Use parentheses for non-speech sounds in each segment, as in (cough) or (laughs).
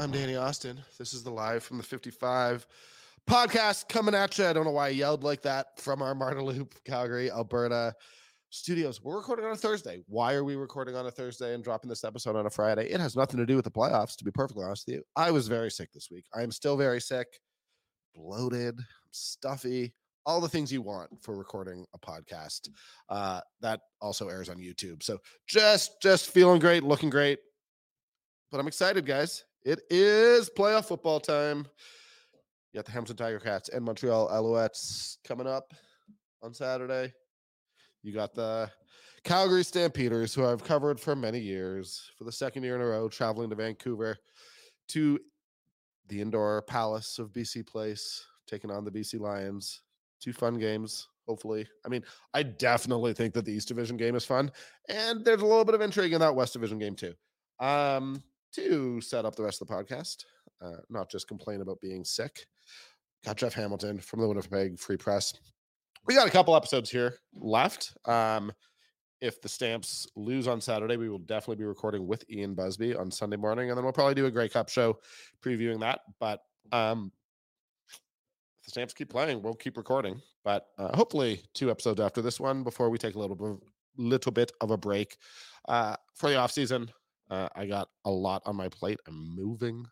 I'm Danny Austin. This is the live from the 55 podcast coming at you. I don't know why I yelled like that from our Marda Loop, Calgary, Alberta studios. We're recording on a Thursday. Why are we recording on a Thursday and dropping this episode on a Friday? It has nothing to do with the playoffs, to be perfectly honest with you. I was very sick this week. I am still very sick, bloated, stuffy, all the things you want for recording a podcast. Uh, that also airs on YouTube. So just just feeling great, looking great. But I'm excited, guys. It is playoff football time. You got the Hamilton Tiger Cats and Montreal Alouettes coming up on Saturday. You got the Calgary Stampeders, who I've covered for many years, for the second year in a row, traveling to Vancouver to the indoor palace of BC Place, taking on the BC Lions. Two fun games, hopefully. I mean, I definitely think that the East Division game is fun, and there's a little bit of intrigue in that West Division game too. Um, to set up the rest of the podcast, uh, not just complain about being sick. Got Jeff Hamilton from the Winnipeg Free Press. We got a couple episodes here left. Um, if the Stamps lose on Saturday, we will definitely be recording with Ian Busby on Sunday morning, and then we'll probably do a Grey Cup show previewing that. But um, if the Stamps keep playing, we'll keep recording. But uh, hopefully, two episodes after this one before we take a little bit, little bit of a break uh, for the off season. Uh, I got a lot on my plate. I'm moving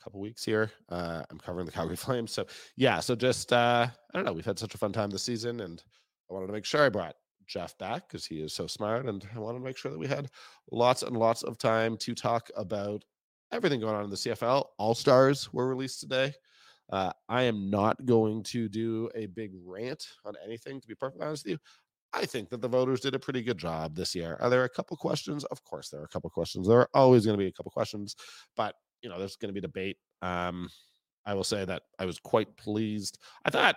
a couple weeks here. Uh, I'm covering the (laughs) Calgary Flames. So yeah, so just uh, I don't know. We've had such a fun time this season, and I wanted to make sure I brought Jeff back because he is so smart, and I wanted to make sure that we had lots and lots of time to talk about everything going on in the CFL. All stars were released today. Uh, I am not going to do a big rant on anything, to be perfectly honest with you. I think that the voters did a pretty good job this year. Are there a couple questions? Of course, there are a couple questions. There are always going to be a couple questions, but you know, there's going to be debate. Um, I will say that I was quite pleased. I thought,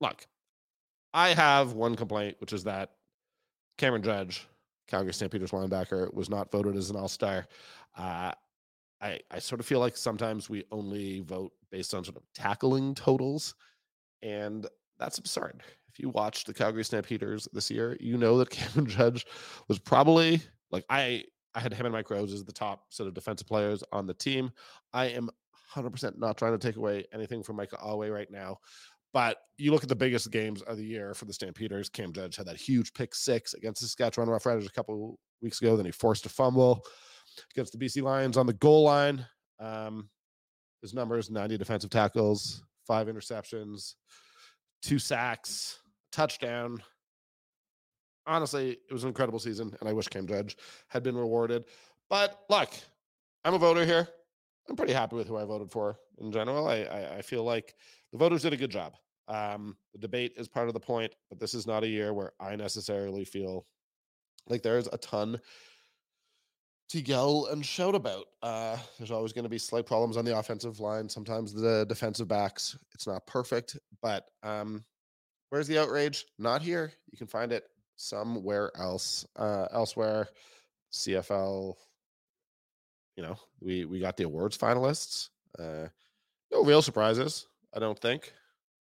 look, I have one complaint, which is that Cameron Judge, Calgary Stampeders linebacker, was not voted as an All Star. Uh, I I sort of feel like sometimes we only vote based on sort of tackling totals, and that's absurd. If you watched the Calgary Stampeders this year, you know that (laughs) Cameron Judge was probably like I I had him and Mike Rose as the top sort of defensive players on the team. I am 100% not trying to take away anything from Michael Alway right now. But you look at the biggest games of the year for the Stampeders. Cam Judge had that huge pick six against the Saskatchewan Roughriders a couple weeks ago. Then he forced a fumble against the BC Lions on the goal line. Um, his numbers 90 defensive tackles, five interceptions, two sacks, touchdown. Honestly, it was an incredible season, and I wish Cam Judge had been rewarded. But look, I'm a voter here. I'm pretty happy with who I voted for in general. I, I, I feel like the voters did a good job. Um, the debate is part of the point, but this is not a year where I necessarily feel like there's a ton to yell and shout about. Uh, there's always going to be slight problems on the offensive line. Sometimes the defensive backs, it's not perfect, but um, where's the outrage? Not here. You can find it somewhere else. Uh, elsewhere, CFL. You know, we we got the awards finalists. Uh, no real surprises, I don't think.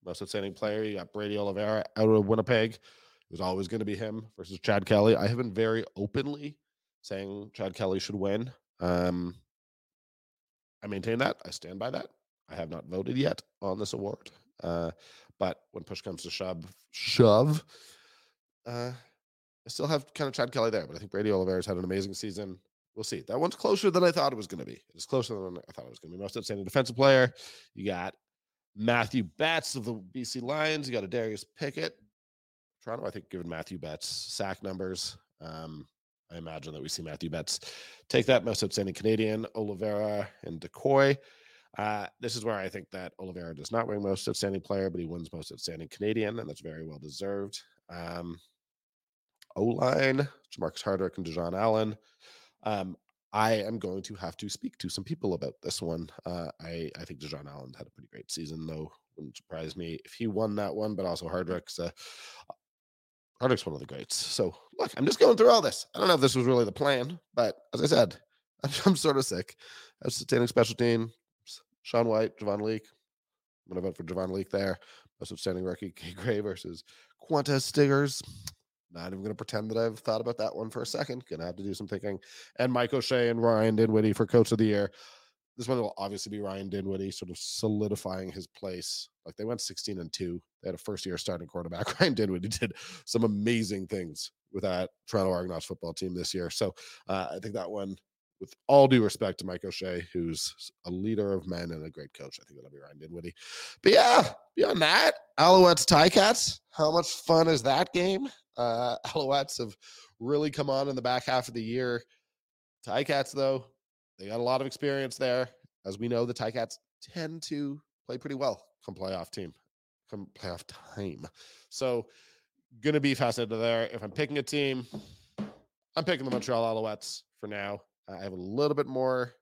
Most outstanding player, you got Brady Oliveira out of Winnipeg. It was always going to be him versus Chad Kelly. I have been very openly saying Chad Kelly should win. Um, I maintain that. I stand by that. I have not voted yet on this award. Uh, But when push comes to shove, shove, uh, I still have kind of Chad Kelly there. But I think Brady Oliveira's had an amazing season. We'll see. That one's closer than I thought it was going to be. It's closer than I thought it was going to be. Most outstanding defensive player. You got Matthew Betts of the BC Lions. You got a Darius Pickett. Toronto, I think, given Matthew Betts sack numbers, um, I imagine that we see Matthew Betts take that most outstanding Canadian, Oliveira and Decoy. Uh, this is where I think that Oliveira does not win most outstanding player, but he wins most outstanding Canadian, and that's very well deserved. Um, o line, Jamarcus Hardrick and Dejon Allen. Um, I am going to have to speak to some people about this one. Uh, I, I think Dejon Allen had a pretty great season, though. Wouldn't surprise me if he won that one, but also Hardrick's uh, Hardrick's one of the greats. So look, I'm just going through all this. I don't know if this was really the plan, but as I said, I'm, (laughs) I'm sort of sick. Outstanding special team, Sean Whyte, Javon Leake. I'm going to vote for Javon Leake there. Most outstanding rookie, (laughs) K. Gray versus Qwan'tez Stiggers. Not even going to pretend that I've thought about that one for a second. Going to have to do some thinking. And Mike O'Shea and Ryan Dinwiddie for Coach of the Year. This one will obviously be Ryan Dinwiddie, sort of solidifying his place. Like they went 16 and 2. They had a first year starting quarterback. (laughs) Ryan Dinwiddie did some amazing things with that Toronto Argonauts football team this year. So uh, I think that one, with all due respect to Mike O'Shea, who's a leader of men and a great coach, I think that'll be Ryan Dinwiddie. But yeah, beyond that, Alouettes Ticats. How much fun is that game? Uh, (laughs) Alouettes have really come on in the back half of the year. Ticats, though, they got a lot of experience there. As we know, the Ticats tend to play pretty well come playoff team, come playoff time. So, to be fascinated there. If I'm picking a team, I'm picking the Montreal Alouettes for now. I have a little bit more.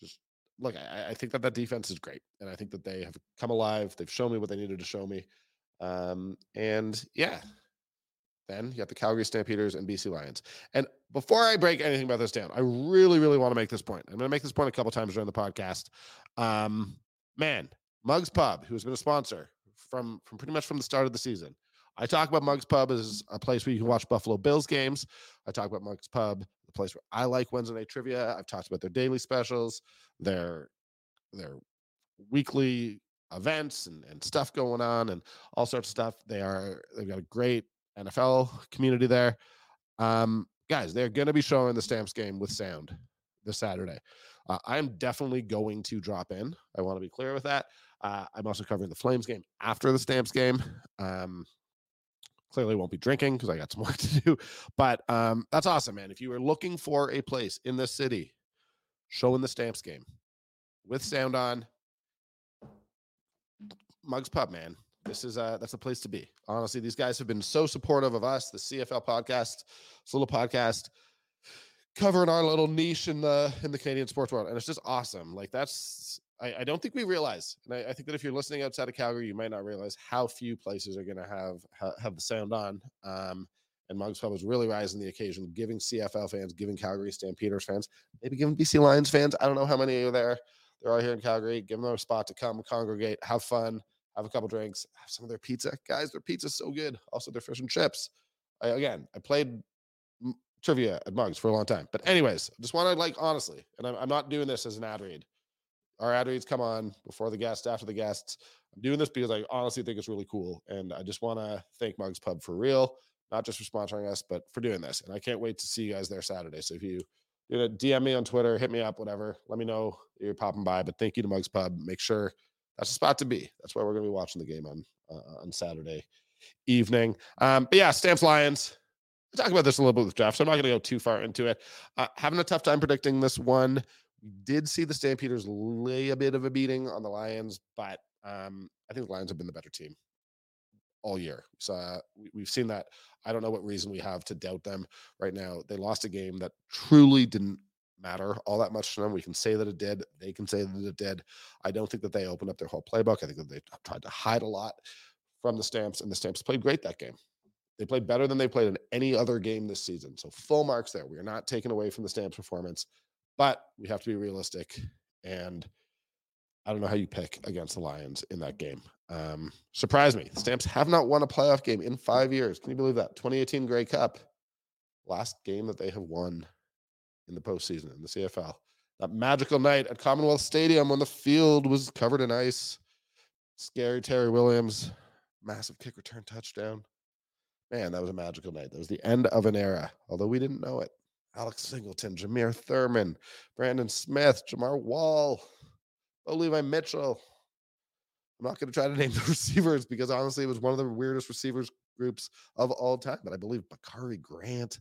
Just look, I, I, think that that defense is great, and I think that they have come alive. They've shown me what they needed to show me, um, and yeah, then you got the Calgary Stampeders and BC Lions. And before I break anything about this down, I really, really want to make this point. I'm going to make this point a couple times during the podcast. Um, man, Mugs Pub, who has been a sponsor from from pretty much from the start of the season. I talk about Mugs Pub as a place where you can watch Buffalo Bills games. I talk about Mugs Pub, the place where I like Wednesday night trivia. I've talked about their daily specials, their their weekly events and, and stuff going on and all sorts of stuff. They are they've got a great NFL community there. Um, guys, they're going to be showing the Stamps game with sound this Saturday. Uh, I'm definitely going to drop in. I want to be clear with that. Uh, I'm also covering the Flames game after the Stamps game. Um, clearly won't be drinking because I got some (laughs) work to do. But um, that's awesome, man. If you are looking for a place in this city showing the Stamps game with sound on, Mugs Pub, man. This is uh that's a place to be. Honestly, these guys have been so supportive of us, the CFL podcast, this little podcast covering our little niche in the in the Canadian sports world. And it's just awesome. Like that's I, I don't think we realize. And I, I, think that if you're listening outside of Calgary, you might not realize how few places are gonna have ha, have the sound on. Um and Mugs Pub is really rising the occasion, giving CFL fans, giving Calgary Stampeders fans, maybe giving BC Lions fans. I don't know how many are there. They're all here in Calgary. Give them a spot to come, congregate, have fun have a couple drinks, have some of their pizza. Guys, their pizza's so good. Also, their fish and chips. I, again, I played trivia at Mugs for a long time. But anyways, just want to like honestly, and I'm, I'm not doing this as an ad read. Our ad come on before the guests, after the guests. I'm doing this because I honestly think it's really cool, and I just want to thank Mugs Pub for real, not just for sponsoring us, but for doing this. And I can't wait to see you guys there Saturday. So if you you know, DM me on Twitter, hit me up, whatever. Let me know you're popping by. But thank you to Mugs Pub. Make sure that's a spot to be. That's why we're going to be watching the game on uh, on Saturday evening. Um, but yeah, Stamps Lions. Talk about this a little bit with Jeff, so I'm not going to go too far into it. Uh, having a tough time predicting this one. We did see the Stampeders lay a bit of a beating on the Lions, but um, I think the Lions have been the better team all year. So uh, we, have seen that. I don't know what reason we have to doubt them right now. They lost a game that truly didn't matter all that much to them. We can say that it did. They can say that it did. I don't think that they opened up their whole playbook. I think that they tried to hide a lot from the Stamps, and the Stamps played great that game. They played better than they played in any other game this season. So full marks there. We are not taking away from the Stamps performance, but we have to be realistic. And I don't know how you pick against the Lions in that game. Um, surprise me. The Stamps have not won a playoff game in five years. Can you believe that? 2018 Grey Cup, last game that they have won in the postseason in the CFL. That magical night at Commonwealth Stadium when the field was covered in ice. Scary Terry Williams, massive kick return touchdown. Man, that was a magical night. That was the end of an era, although we didn't know it. Alex Singleton, Jameer Thurman, Brandon Smith, Jamar Wall, Oh, Levi Mitchell. I'm not going to try to (laughs) name the receivers because honestly, it was one of the weirdest receivers groups of all time. But I believe Bakari Grant,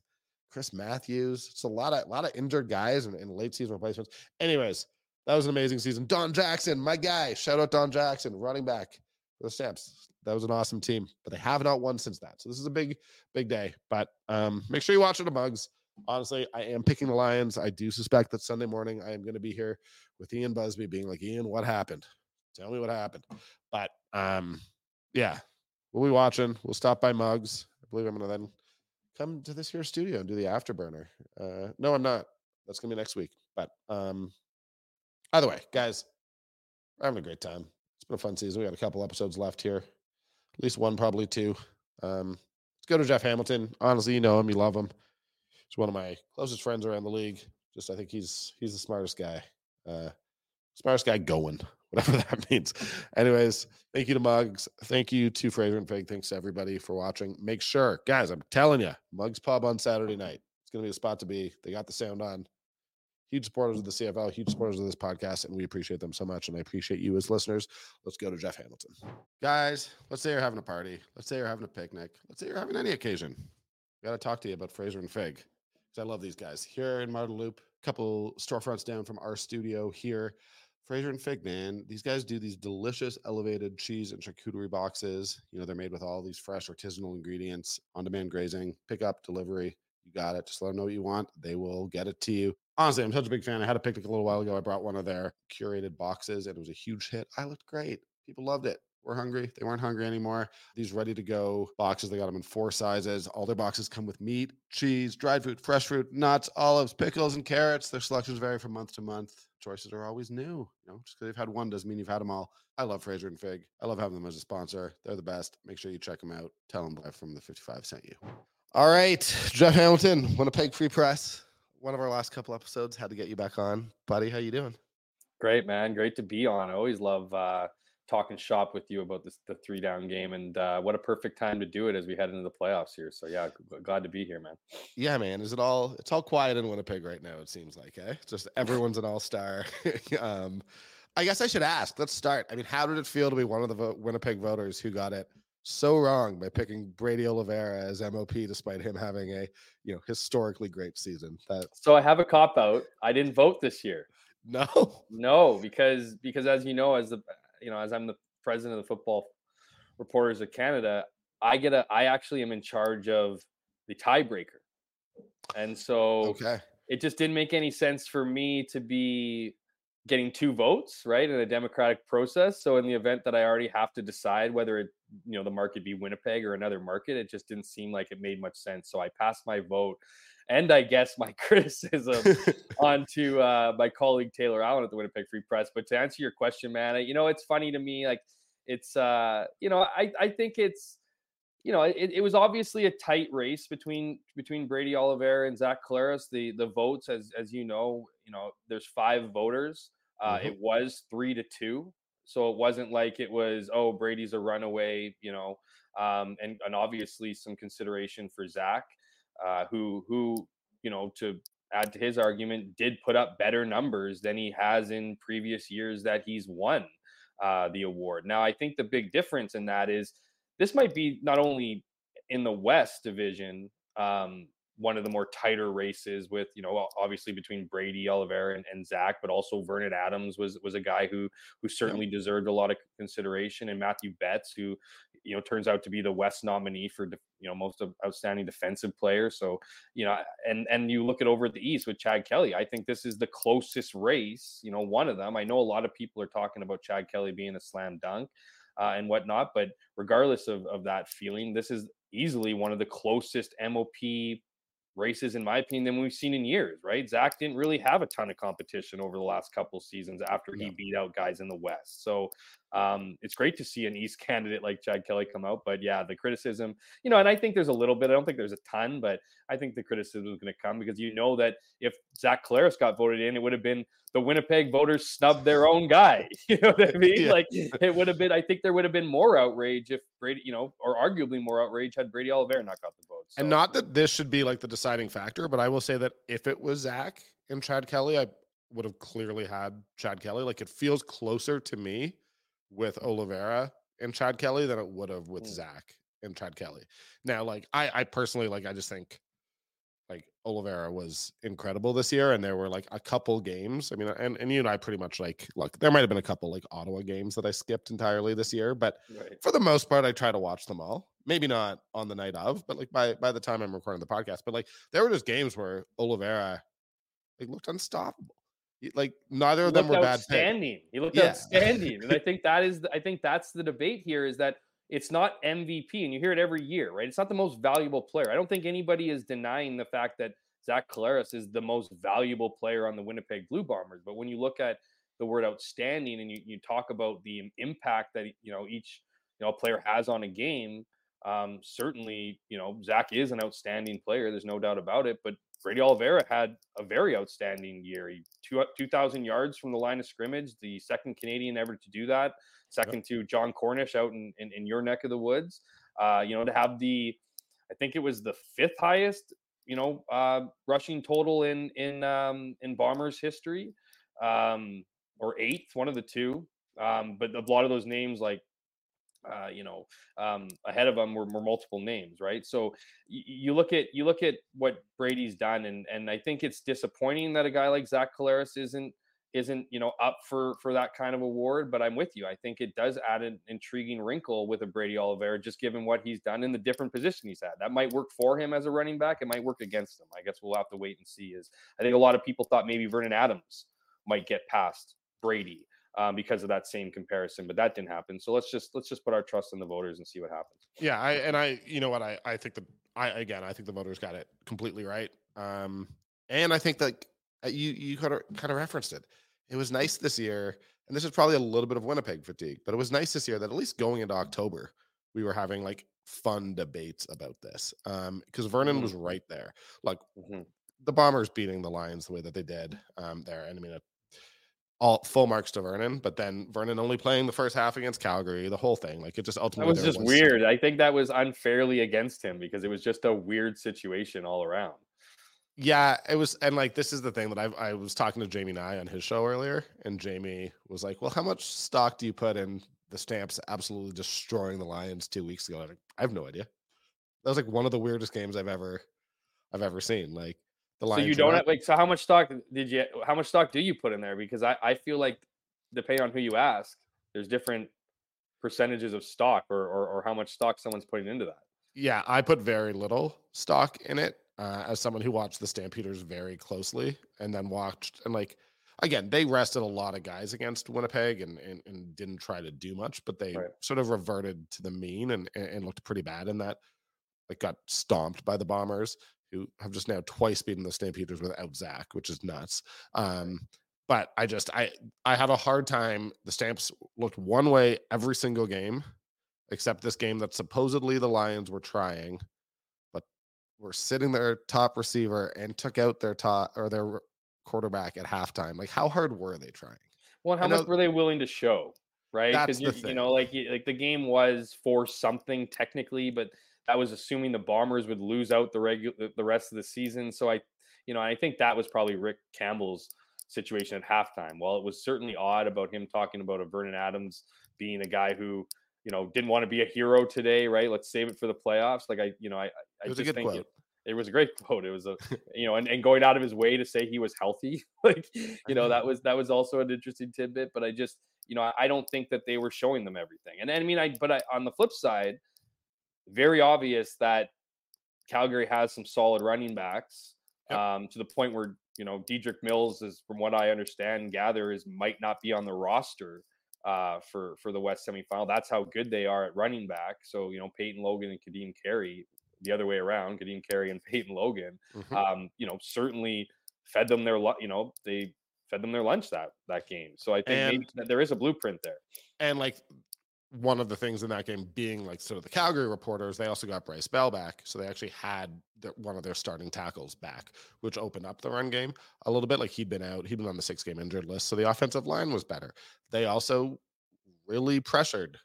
Chris Matthews. It's a lot of a lot of injured guys and, and late season replacements. Anyways, that was an amazing season. Don Jackson, my guy. Shout out Don Jackson, running back for the Stamps. That was an awesome team, but they have not won since that. So this is a big, big day. But um, make sure you watch the mugs. Honestly, I am picking the Lions. I do suspect that Sunday morning I am going to be here with Ian Busby being like, Ian, what happened? Tell me what happened. But um, yeah, we'll be watching. We'll stop by Mugs. I believe I'm going to then come to this here studio and do the afterburner. Uh, no, I'm not. That's going to be next week. But um, either way, guys, we're having a great time. It's been a fun season. We got a couple episodes left here, at least one, probably two. Um, let's go to Jeff Hamilton. Honestly, you know him, you love him. He's one of my closest friends around the league. Just I think he's he's the smartest guy. Uh, smartest guy going, (laughs) whatever that means. Anyways, thank you to Mugs. Thank you to Fraser and Fig. Thanks to everybody for watching. Make sure, guys, I'm telling you, Mugs Pub on Saturday night. It's going to be a spot to be. They got the sound on. Huge supporters of the CFL, huge supporters of this podcast, and we appreciate them so much. And I appreciate you as listeners. Let's go to Jeff Hamilton. Guys, let's say you're having a party. Let's say you're having a picnic. Let's say you're having any occasion. We Got to talk to you about Fraser and Fig because I love these guys. Here in Marda Loop, a couple storefronts down from our studio here. Fraser and Fig, man, these guys do these delicious elevated cheese and charcuterie boxes. You know, they're made with all these fresh artisanal ingredients, on demand grazing, pick up, delivery. You got it. Just let them know what you want. They will get it to you. Honestly, I'm such a big fan. I had a picnic a little while ago. I brought one of their curated boxes and it was a huge hit. I looked great. People loved it were hungry. They weren't hungry anymore. These ready to go boxes, they got them in four sizes. All their boxes come with meat, cheese, dried fruit, fresh fruit, nuts, olives, pickles, and carrots. Their selections vary from month to month. Choices are always new. You know, just because they've had one doesn't mean you've had them all. I love Fraser and Fig. I love having them as a sponsor. They're the best. Make sure you check them out. Tell them from the 55 sent you. All right, Jeff Hamilton, Winnipeg Free Press. One of our last couple episodes had to get you back on, buddy. How you doing? Great, man. Great to be on. I always love uh, talking shop with you about this the three down game and uh, what a perfect time to do it as we head into the playoffs here. So yeah glad to be here man. Yeah man. Is it all it's all quiet in winnipeg right now it seems like eh? Just everyone's an all-star. (laughs) Um i guess i should ask let's start. I mean how did it feel to be one of the vo- winnipeg voters who got it so wrong by picking brady oliveira as mop despite him having a you know historically great season? That so i have a cop out. I didn't vote this year. (laughs) No. No because because as you know as the you know, as I'm the president of the Football Reporters of Canada, I get a, I actually am in charge of the tiebreaker, and so okay, it just didn't make any sense for me to be getting two votes right in a democratic process. So in the event that i already have to decide whether it you know the market be winnipeg or another market it just didn't seem like it made much sense. So i passed my vote and I guess my (laughs) criticism (laughs) onto uh, my colleague Taylor Allen at the Winnipeg Free Press. But to answer your question, man, you know, it's funny to me. Like, it's, uh, you know, I, I think it's, you know, it, it was obviously a tight race between between Brady Oliveira and Zach Collaros. The the votes, as as you know, you know, there's five voters. Uh, mm-hmm. It was three to two, so it wasn't like it was oh Brady's a runaway, you know, um, and and obviously some consideration for Zach uh, who who you know to add to his argument did put up better numbers than he has in previous years that he's won uh, the award. Now I think the big difference in that is this might be not only in the West Division. Um, one of the more tighter races with you know obviously between Brady Oliveira and, and Zach, but also Vernon Adams was was a guy who who certainly deserved a lot of consideration, and Matthew Betts, who you know turns out to be the West nominee for you know most of outstanding defensive player. So you know, and and you look at over at the East with Chad Kelly, I think this is the closest race. You know, one of them. I know a lot of people are talking about Chad Kelly being a slam dunk. Uh, and whatnot. But regardless of, of that feeling, this is easily one of the closest MOP races, in my opinion, than we've seen in years, right? Zach didn't really have a ton of competition over the last couple seasons after he beat out guys in the West. So um, it's great to see an East candidate like Chad Kelly come out. But yeah, the criticism, you know, and I think there's a little bit, I don't think there's a ton, but I think the criticism is going to come because you know that if Zach Collaros got voted in, it would have been the Winnipeg voters snubbed their own guy. (laughs) You know what I mean? Yeah. Like it would have been, I think there would have been more outrage if Brady, you know, or arguably more outrage had Brady Oliveira not got the vote. So. And not that this should be like the deciding factor, but I will say that if it was Zach and Chad Kelly, I would have clearly had Chad Kelly. Like it feels closer to me with Oliveira and Chad Kelly than it would have with mm. Zach and Chad Kelly. Now, like I, I personally like, I just think like Oliveira was incredible this year, and there were like a couple games. I mean, and, and you and I pretty much like look, there might have been a couple like Ottawa games that I skipped entirely this year, but right. for the most part, I try to watch them all. Maybe not on the night of, but like by by the time I'm recording the podcast, but like there were just games where Oliveira like looked unstoppable. Like neither of them were bad. Outstanding. He looked yeah. outstanding, and I (laughs) think that is the, I think that's the debate here is that it's not MVP, and you hear it every year, right? It's not the most valuable player. I don't think anybody is denying the fact that Zach Collaros is the most valuable player on the Winnipeg Blue Bombers. But when you look at the word outstanding and you, you talk about the impact that you know each you know player has on a game, um, certainly you know Zach is an outstanding player. There's no doubt about it. But Brady Oliveira had a very outstanding year. He two two thousand yards from the line of scrimmage, the second Canadian ever to do that. Second to Jon Cornish out in, in, in your neck of the woods. Uh, you know, to have the, I think it was the fifth highest, you know, uh, rushing total in in um, in Bombers history, um, or eighth, one of the two. Um, but a lot of those names like uh, you know, um, ahead of them were, were multiple names, right? So y- you look at you look at what Brady's done, and and I think it's disappointing that a guy like Zach Collaros isn't isn't you know up for for that kind of award. But I'm with you. I think it does add an intriguing wrinkle with a Brady Oliveira, just given what he's done in the different position he's had. That might work for him as a running back. It might work against him. I guess we'll have to wait and see. Is I think a lot of people thought maybe Vernon Adams might get past Brady um, because of that same comparison, but that didn't happen. So let's just let's just put our trust in the voters and see what happens. Yeah, I and I, you know what, I I think the I again I think the voters got it completely right. Um, and I think that uh, you you kind of kind of referenced it. It was nice this year, and this is probably a little bit of Winnipeg fatigue, but it was nice this year that at least going into October, we were having like fun debates about this. Um, because Vernon mm-hmm. was right there, like. Mm-hmm the Bombers beating the Lions the way that they did um, there. And I mean, all full marks to Vernon, but then Vernon only playing the first half against Calgary, the whole thing. Like it just ultimately that was just was weird. I think that was unfairly against him because it was just a weird situation all around. Yeah, it was, and like this is the thing that I I was talking to Jamie Nye on his show earlier, and Jamie was like, "Well, how much stock do you put in the Stamps absolutely destroying the Lions two weeks ago?" Like, I have no idea. That was like one of the weirdest games I've ever I've ever seen. Like the Lions. So you don't have, like so how much stock did you how much stock do you put in there? Because I, I feel like depending on who you ask, there's different percentages of stock or, or, or how much stock someone's putting into that. Yeah, I put very little stock in it uh, as someone who watched the Stampeders very closely and then watched and like again they rested a lot of guys against Winnipeg and and, and didn't try to do much, but they right. sort of reverted to the mean and, and looked pretty bad in that. Like got stomped by the Bombers who have just now twice beaten the Stampeders without Zach, which is nuts. Um, but I just I I have a hard time. The Stamps looked one way every single game, except this game that supposedly the Lions were trying, but were sitting their top receiver and took out their top or their quarterback at halftime. Like how hard were they trying? Well, how much were they willing to show? Right? Because you, you know, like like the game was for something technically, but that was assuming the Bombers would lose out the regular the rest of the season. So I, you know, I think that was probably Rick Campbell's situation at halftime. While it was certainly odd about him talking about a Vernon Adams being a guy who, you know, didn't want to be a hero today, right? Let's save it for the playoffs. Like I, you know, I, I just think it, it, was a great (laughs) quote. It was a, (laughs) you know, and, and going out of his way to say he was healthy, (laughs) like, you know, that was that was also an interesting tidbit. But I just, you know, I, I don't think that they were showing them everything. And I mean, I, but I, on the flip side, very obvious that Calgary has some solid running backs yep. um, to the point where you know Dedrick Mills is, from what I understand, gather is might not be on the roster uh, for for the West semifinal. That's how good they are at running back. So you know Peyton Logan and Kadeem Carey the other way around, Kadeem Carey and (laughs) Peyton Logan, Mhm. um, you know, certainly fed them their, you know, they fed them their lunch that that game. So I think And- there is a blueprint there. and like one of the things in that game being like sort of the Calgary reporters, they also got Bryce Bell back, so they actually had their, one of their starting tackles back, which opened up the run game a little bit. Like he'd been out, he'd been on the six game injured list, so the offensive line was better. They also really pressured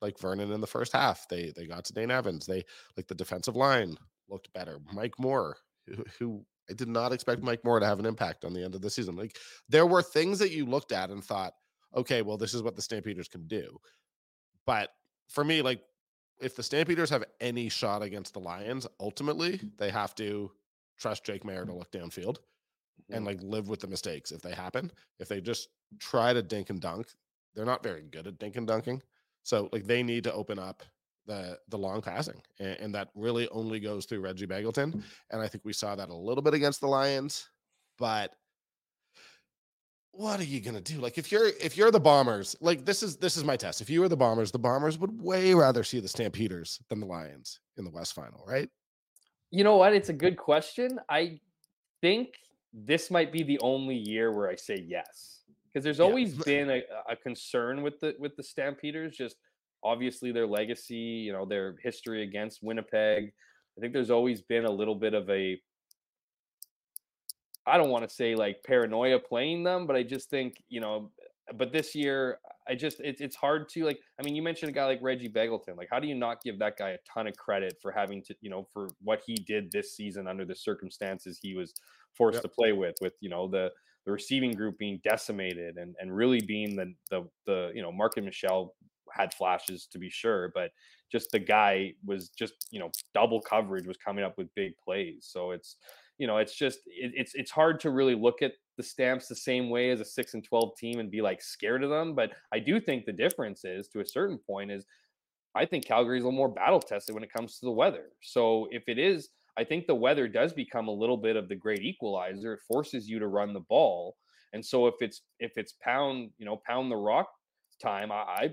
like Vernon in the first half. They they got to Dane Evans. They like the defensive line looked better. Mike Moore, who, who I did not expect Mike Moore to have an impact on the end of the season. Like there were things that you looked at and thought, okay, well, this is what the Stampeders can do. But for me, like if the Stampeders have any shot against the Lions, ultimately they have to trust Jake Maier to mm. look downfield and like live with the mistakes if they happen. If they just try to dink and dunk, they're not very good at dink and dunking. So like they need to open up the the long passing, and, and that really only goes through Reggie Begelton. And I think we saw that a little bit against the Lions, but what are you gonna do? Like if you're if you're the Bombers, like this is this is my test. If you were the Bombers, the Bombers would way rather see the Stampeders than the Lions in the West Final, right? You know what? It's a good question. I think this might be the only year where I say yes, because there's Yeah. always been a, a concern with the with the Stampeders. Just obviously their legacy, you know, their history against Winnipeg. I think there's always been a little bit of a I don't want to say like paranoia playing them, but I just think, you know, but this year I just it's it's hard to like I mean you mentioned a guy like Reggie Begelton. Like how do you not give that guy a ton of credit for having to, you know, for what he did this season under the circumstances he was forced Yep. to play with with, you know, the the receiving group being decimated and and really being the the the you know Marken Michel had flashes to be sure, but just the guy was just you know double coverage was coming up with big plays. So it's you know it's just it, it's it's hard to really look at the stamps the same way as a six and twelve team and be like scared of them. But I do think the difference is to a certain point is I think Calgary's a little more battle tested when it comes to the weather. So if it is, I think the weather does become a little bit of the great equalizer. It forces you to run the ball. And so if it's if it's pound, you know, pound the rock time, I, I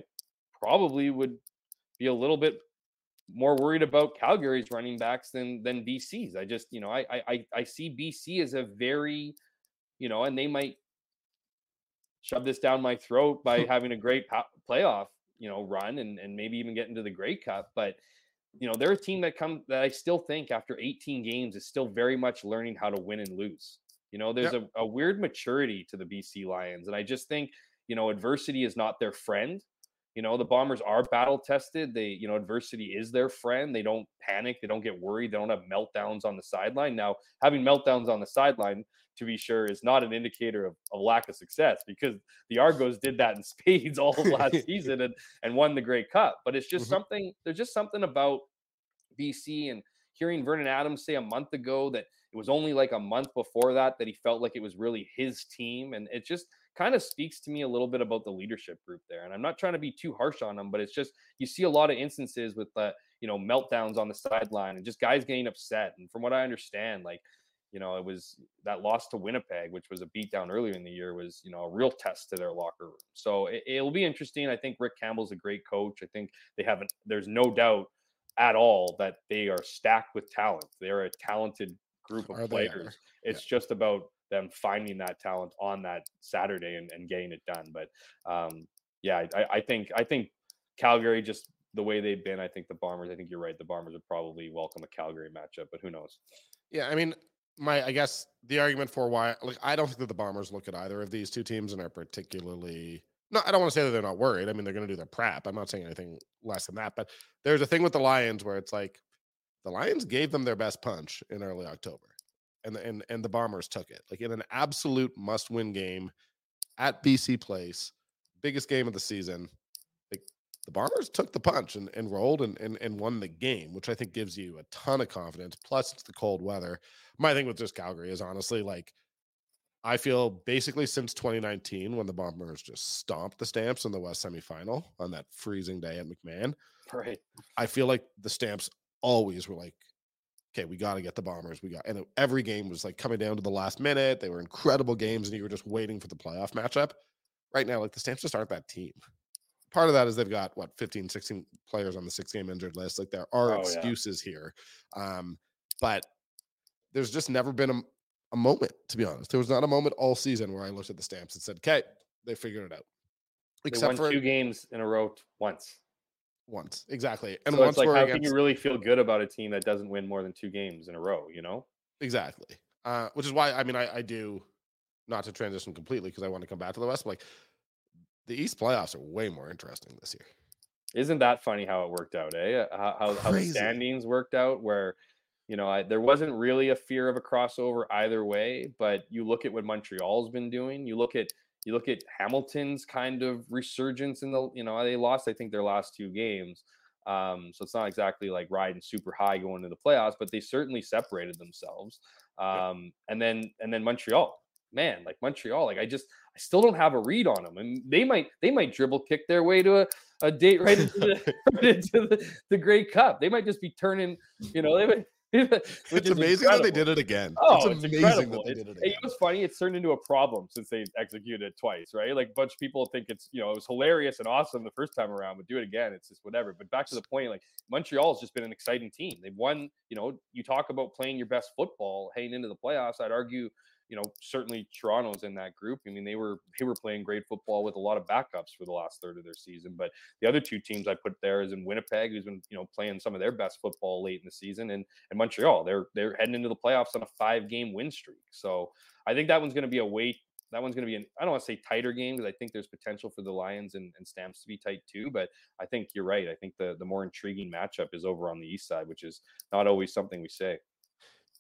probably would be a little bit more worried about Calgary's running backs than than BC's. I just, you know, I I I see BC as a very, you know, and they might shove this down my throat by (laughs) having a great po- playoff, you know, run and and maybe even get into the Grey Cup, but you know, they're a team that come that I still think after 18 games is still very much learning how to win and lose. You know, there's a, a weird maturity to the BC Lions. And I just think, you know, adversity is not their friend. You know, the Bombers are battle tested. They, you know, adversity is their friend. They don't panic. They don't get worried. They don't have meltdowns on the sideline. Now, having meltdowns on the sideline, to be sure, is not an indicator of, of lack of success because the Argos did that in (laughs) spades all of last (laughs) season and, and won the Grey Cup. But it's just Mhm. something, there's just something about BC and hearing Vernon Adams say a month ago that it was only like a month before that that he felt like it was really his team. And it just kind of speaks to me a little bit about the leadership group there. And I'm not trying to be too harsh on them, but it's just you see a lot of instances with the, you know, meltdowns on the sideline and just guys getting upset. And from what I understand, like, you know, it was that loss to Winnipeg, which was a beatdown earlier in the year, was, you know, a real test to their locker room. So it, it'll be interesting. I think Rick Campbell's a great coach. I think they haven't, there's no doubt at all that they are stacked with talent. They're a talented group of Are players. It's just about them finding that talent on that Saturday and, and getting it done. But um, yeah, I, I think I think Calgary just the way they've been. I think the Bombers. I think you're right. The Bombers would probably welcome a Calgary matchup, but who knows? Yeah, I mean, my I guess the argument for why like I don't think that the Bombers look at either of these two teams and are particularly no, I don't want to say that they're not worried. I mean, they're going to do their prep. I'm not saying anything less than that, but there's a thing with the Lions where it's like the Lions gave them their best punch in early October, and the, and and the Bombers took it like in an absolute must-win game at BC Place, biggest game of the season. Like the Bombers took the punch and, and rolled and, and and won the game, which I think gives you a ton of confidence. Plus, it's the cold weather. My thing with just Calgary is honestly like I feel basically since 2019 when the Bombers just stomped the Stamps in the West semifinal on that freezing day at McMahon. Right. I feel like the Stamps always were like, okay, we got to get the Bombers. We got, and every game was like coming down to the last minute. They were incredible games, and you were just waiting for the playoff matchup. Right now, like the Stamps just aren't that team. part of that is they've got what 15, 16 players on the six game injured list. Like there are Oh, yeah. excuses here. Um, but there's just never been a, a moment, to be honest. There was not a moment all season where I looked at the stamps and said, okay, they figured it out. Except for two games in a row once. Once. Exactly. And so once it's like, how against, can you really feel good about a team that doesn't win more than two games in a row? You know, Exactly. Uh, which is why I mean I, I do not to transition completely because I want to come back to the West. But like the East playoffs are way more interesting this year. isn't that funny how it worked out? Eh? How how, how the standings worked out where. You know, I, there wasn't really a fear of a crossover either way, but you look at what Montreal's been doing. You look at you look at Hamilton's kind of resurgence in the. You know, they lost I think their last two games, um, so it's not exactly like riding super high going into the playoffs, but they certainly separated themselves. Um, and then and then Montreal, man, like Montreal, like I just I still don't have a read on them, and they might they might dribble kick their way to a, a date right into the (laughs) right into the, the Grey Cup. They might just be turning, you know, they might. (laughs) It's amazing that they did it again. Oh, it's it's, amazing incredible. that they It's, did it hey, you again. know what's funny? It's turned into a problem since they executed it twice, right? Like a bunch of people think it's you know it was hilarious and awesome the first time around, but do it again, it's just whatever. But back to the point, like Montreal's just been an exciting team. They've won. You know, you talk about playing your best football heading into the playoffs. I'd argue, you know, certainly Toronto's in that group. I mean, they were they were playing great football with a lot of backups for the last third of their season. But the other two teams I put there is in Winnipeg, who's been you know playing some of their best football late in the season, and and Montreal. They're they're heading into the playoffs on a five game win streak. So I think that one's going to be a wait. That one's going to be an I don't want to say tighter game because I think there's potential for the Lions and, and Stamps to be tight too. But I think you're right. I think the the more intriguing matchup is over on the east side, which is not always something we say.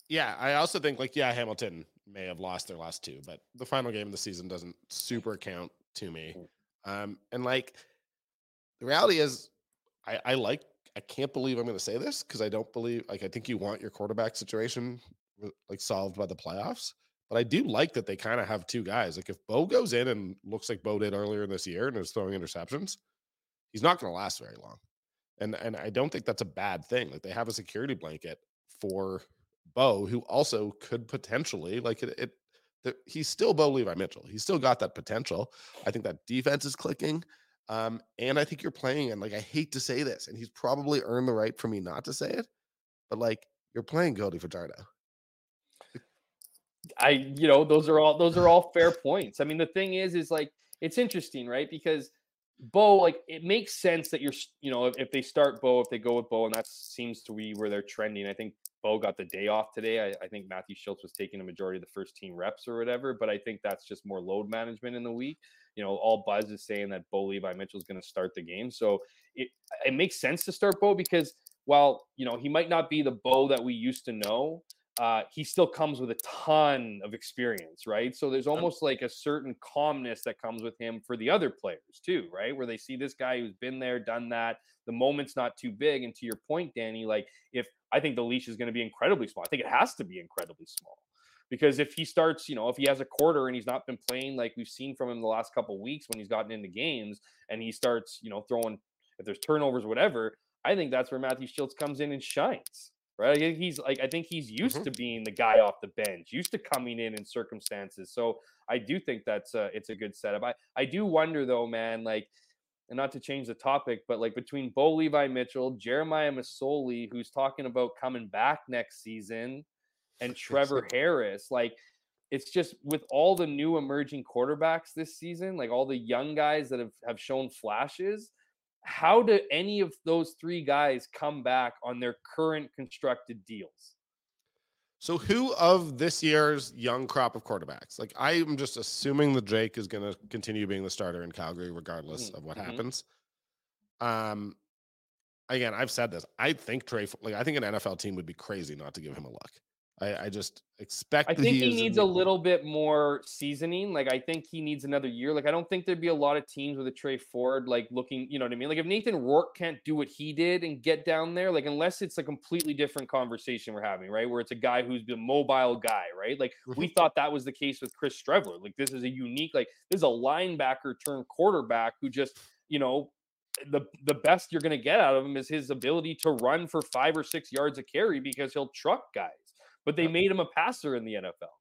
Yeah, I also think like yeah, Hamilton may have lost their last two, but the final game of the season doesn't super count to me. Um, and like the reality is, I, I like I can't believe I'm going to say this because I don't believe like I think you want your quarterback situation like solved by the playoffs. But I do like that they kind of have two guys. Like if Bo goes in and looks like Bo did earlier in this year and is throwing interceptions, he's not going to last very long. And and I don't think that's a bad thing. Like they have a security blanket for Bo, who also could potentially like it. it the, he's still Bo Levi Mitchell. He's still got that potential. I think that defense is clicking. Um, and I think you're playing, and like I hate to say this, and he's probably earned the right for me not to say it, but like you're playing Cody Fajardo. I, you know, those are all those are all fair points. I mean, the thing is, is like it's interesting, right? Because Bo, like, it makes sense that you're, you know, if, if they start Bo, if they go with Bo, and that seems to be where they're trending. I think Bo got the day off today. I, I think Matthew Shiltz was taking a majority of the first team reps or whatever, but I think that's just more load management in the week. You know, all buzz is saying that Bo Levi Mitchell is going to start the game, so it it makes sense to start Bo because while you know he might not be the Bo that we used to know, uh, he still comes with a ton of experience, right? So there's almost like a certain calmness that comes with him for the other players too, right? Where they see this guy who's been there, done that. The moment's not too big. And to your point, Danny, like if I think the leash is going to be incredibly small, I think it has to be incredibly small. Because if he starts, you know, if he has a quarter and he's not been playing like we've seen from him the last couple of weeks when he's gotten into games and he starts, you know, throwing if there's turnovers, whatever, I think that's where Matthew Shiltz comes in and shines right? I think he's like I think he's used Mhm. to being the guy off the bench, used to coming in in circumstances. So I do think that's a, it's a good setup. I I do wonder though, man, like. And not to change the topic, but like between Bo Levi Mitchell, Jeremiah Masoli, who's talking about coming back next season, and (laughs) Trevor Harris, like it's just with all the new emerging quarterbacks this season, like all the young guys that have, have shown flashes, how do any of those three guys come back on their current constructed deals? So who of this year's young crop of quarterbacks? Like I am just assuming that Drake is going to continue being the starter in Calgary regardless Mhm, of what mhm. happens. Um again, I've said this. I think Tre like I think an NFL team would be crazy not to give him a look. I, I just expect I think he, he, needs the- a little bit more seasoning. Like I think he needs another year. Like I don't think there'd be a lot of teams with a Tre Ford like looking, you know what I mean? Like if Nathan Rourke can't do what he did and get down there, like unless it's a completely different conversation we're having, right? Where it's a guy who's the mobile guy, right? Like mm-hmm. we thought that was the case with Chris Streveler. Like this is a unique, like this is a linebacker turned quarterback who just, you know, the the best you're going to get out of him is his ability to run for five or six yards a carry because he'll truck guys. But they made him a passer in the NFL.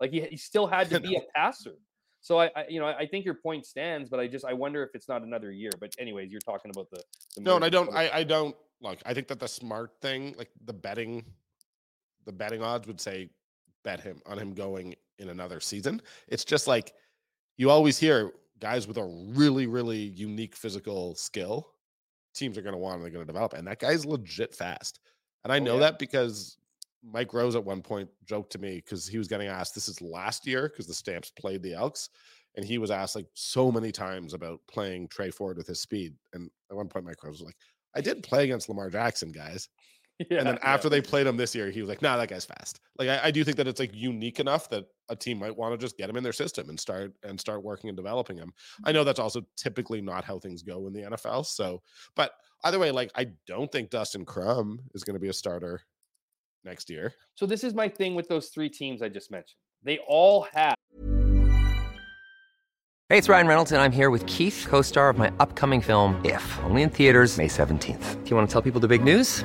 Like he, he still had to (laughs) be a passer. So I, I, you know, I think your point stands, but I just I wonder if it's not another year. But anyways, you're talking about the, the No, and I don't. I, I don't look. I think that the smart thing, like the betting, the betting odds would say bet him on him going in another season. It's just like you always hear guys with a really, really unique physical skill. Teams are going to want and they're going to develop, and that guy's legit fast. And I Oh, know yeah. that because Mike Rose at one point joked to me because he was getting asked, "This is last year because the Stamps played the Elks." And he was asked like so many times about playing Tre Ford with his speed. And at one point, Mike Rose was like, I did play against Lamar Jackson, guys. Yeah, and then yeah. after they played him this year, he was like, nah, that guy's fast. Like I, I do think that it's like unique enough that a team might want to just get him in their system and start and start working and developing him. I know mm-hmm. that's also typically not how things go in the NFL. So, but either way, like I don't think Dustin Crum is going to be a starter next year. So this is my thing with those three teams I just mentioned. They all have Hey, it's Ryan Reynolds, and I'm here with Keith, co star of my upcoming film, If, only in theaters, May 17th. Do you want to tell people the big news?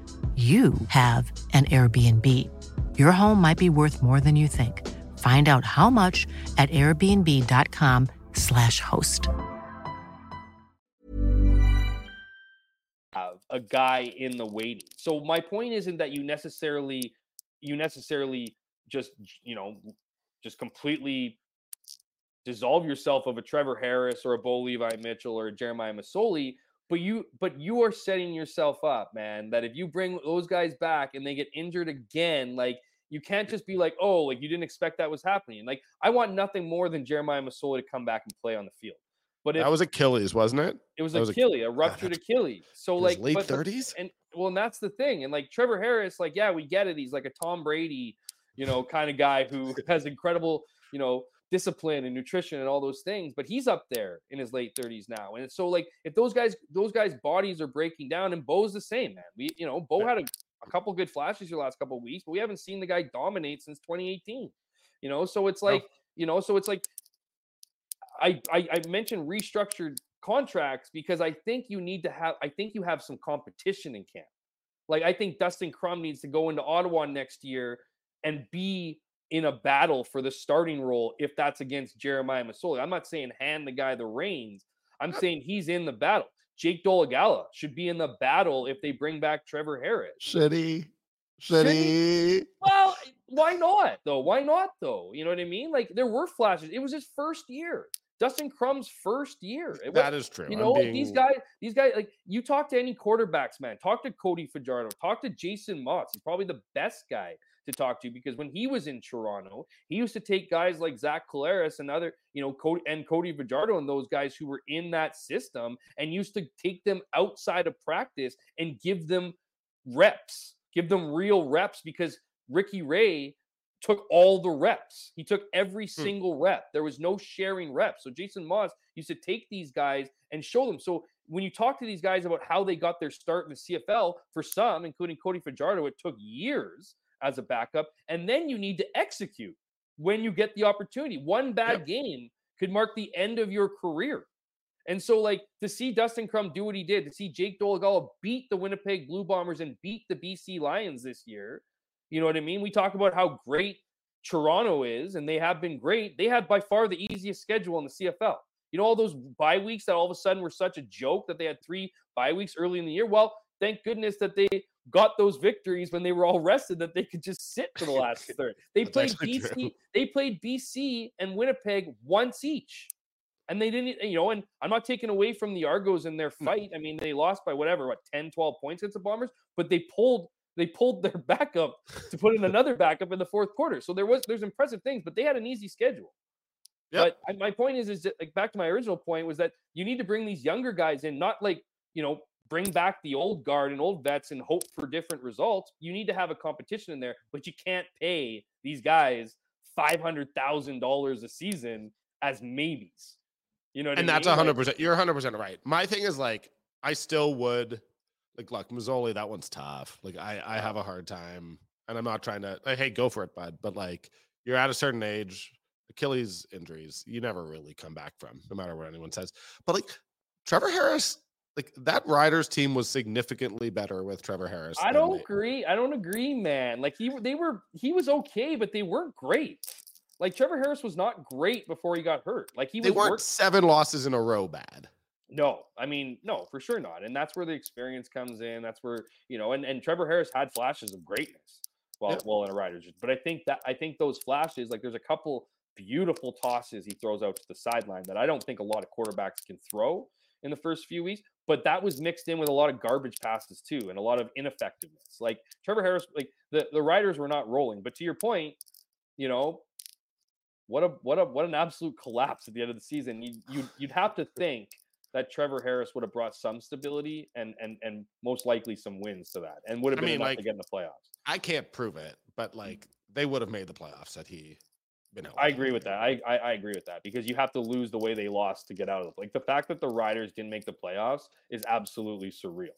you have an Airbnb. Your home might be worth more than you think. Find out how much at airbnb.com/slash host. a guy in the waiting. So my point isn't that you necessarily you necessarily just you know just completely dissolve yourself of a Trevor Harris or a Bo Levi Mitchell or a Jeremiah Masoli, but you but you are setting yourself up, man, that if you bring those guys back and they get injured again, like you can't just be like, oh, like you didn't expect that was happening. Like I want nothing more than Jeremiah Masoli to come back and play on the field. But if That was Achilles, wasn't it? it was that was a- Achilles, a (laughs) ruptured Achilles. So like late 30s? and well, and that's the thing. And like Trevor Harris, like yeah, we get it. He's like a Tom Brady, you know, kind of guy who (laughs) has incredible, you know, discipline and nutrition and all those things. But he's up there in his late 30s now. And so like if those guys, those guys' bodies are breaking down, and Bo's the same, man. We, you know, Bo had a, a couple good flashes the last couple of weeks, but we haven't seen the guy dominate since 2018. You know, so it's like, you know, so it's like I, I I mentioned restructured contracts because I think you need to have I think you have some competition in camp. Like I think Dustin Crum needs to go into Ottawa next year and be in a battle for the starting role if that's against Jeremiah Masoli. I'm not saying hand the guy the reins. I'm saying he's in the battle. Jake Dolegala should be in the battle if they bring back Trevor Harris. Shitty. Shitty. Well, why not though? Why not though? You know what I mean? Like there were flashes. It was his first year. Dustin Crum's first year. It That was- is true. you know, like, these guys, these guys, like you talk to any quarterbacks, man. Talk to Cody Fajardo. Talk to Jason Maas. He's probably the best guy to talk to because when he was in Toronto, he used to take guys like Zach Collaros and other, you know, Cody and Cody Fajardo and those guys who were in that system and used to take them outside of practice and give them reps, give them real reps because Ricky Ray took all the reps. He took every Hmm. single rep. There was no sharing reps. So Jason Maas used to take these guys and show them. So when you talk to these guys about how they got their start in the CFL, for some, including Cody Fajardo, it took years as a backup. And then you need to execute when you get the opportunity. One bad Yep. game could mark the end of your career. And so, like, to see Dustin Crum do what he did, to see Jake Dolegala beat the Winnipeg Blue Bombers and beat the BC Lions this year, you know what I mean? We talk about how great Toronto is, and they have been great. They had by far the easiest schedule in the CFL. You know, all those bye weeks that all of a sudden were such a joke that they had three bye weeks early in the year. Well, thank goodness that they got those victories when they were all rested that they could just sit for the (laughs) last third. They played BC, true. they played BC and Winnipeg once each. And they didn't, you know, and I'm not taking away from the Argos in their mm-hmm. fight. I mean, they lost by whatever, what 10, 12 points against the Bombers, but they pulled they pulled their (laughs) backup to put in another backup in the fourth quarter. So there was there's impressive things, but they had an easy schedule. Yep. But my point is, is that, like back to my original point was that you need to bring these younger guys in, not like you know bring back the old guard and old vets and hope for different results. You need to have a competition in there, but you can't pay these guys five hundred thousand dollars a season as maybes. You know, and that's hundred percent. You're hundred percent right. My thing is like, I still would like, look, Masoli, that one's tough. Like, I I have a hard time, and I'm not trying to. Like, hey, go for it, bud. But like, you're at a certain age. Achilles injuries, you never really come back from, no matter what anyone says. But like, Trevor Harris like that Riders team was significantly better with Trevor Harris. I don't they, agree. I don't agree, man. Like he they were he was okay, but they weren't great. Like Trevor Harris was not great before he got hurt. Like he they weren't work- seven losses in a row bad. No, I mean, no, for sure not. And that's where the experience comes in. That's where, you know, and, and Trevor Harris had flashes of greatness while, yeah. while in a Riders. But I think that I think those flashes, like there's a couple beautiful tosses he throws out to the sideline that I don't think a lot of quarterbacks can throw in the first few weeks but that was mixed in with a lot of garbage passes too and a lot of ineffectiveness. Like Trevor Harris, like the, the Riders were not rolling. But to your point, you know, what a what a what an absolute collapse at the end of the season. You you you'd have to think that Trevor Harris would have brought some stability and and and most likely some wins to that, and would have been I mean, enough like, to get in the playoffs. I can't prove it, but like they would have made the playoffs had he been I agree with that. I, I, I agree with that because you have to lose the way they lost to get out of it. Like the fact that the Riders didn't make the playoffs is absolutely surreal.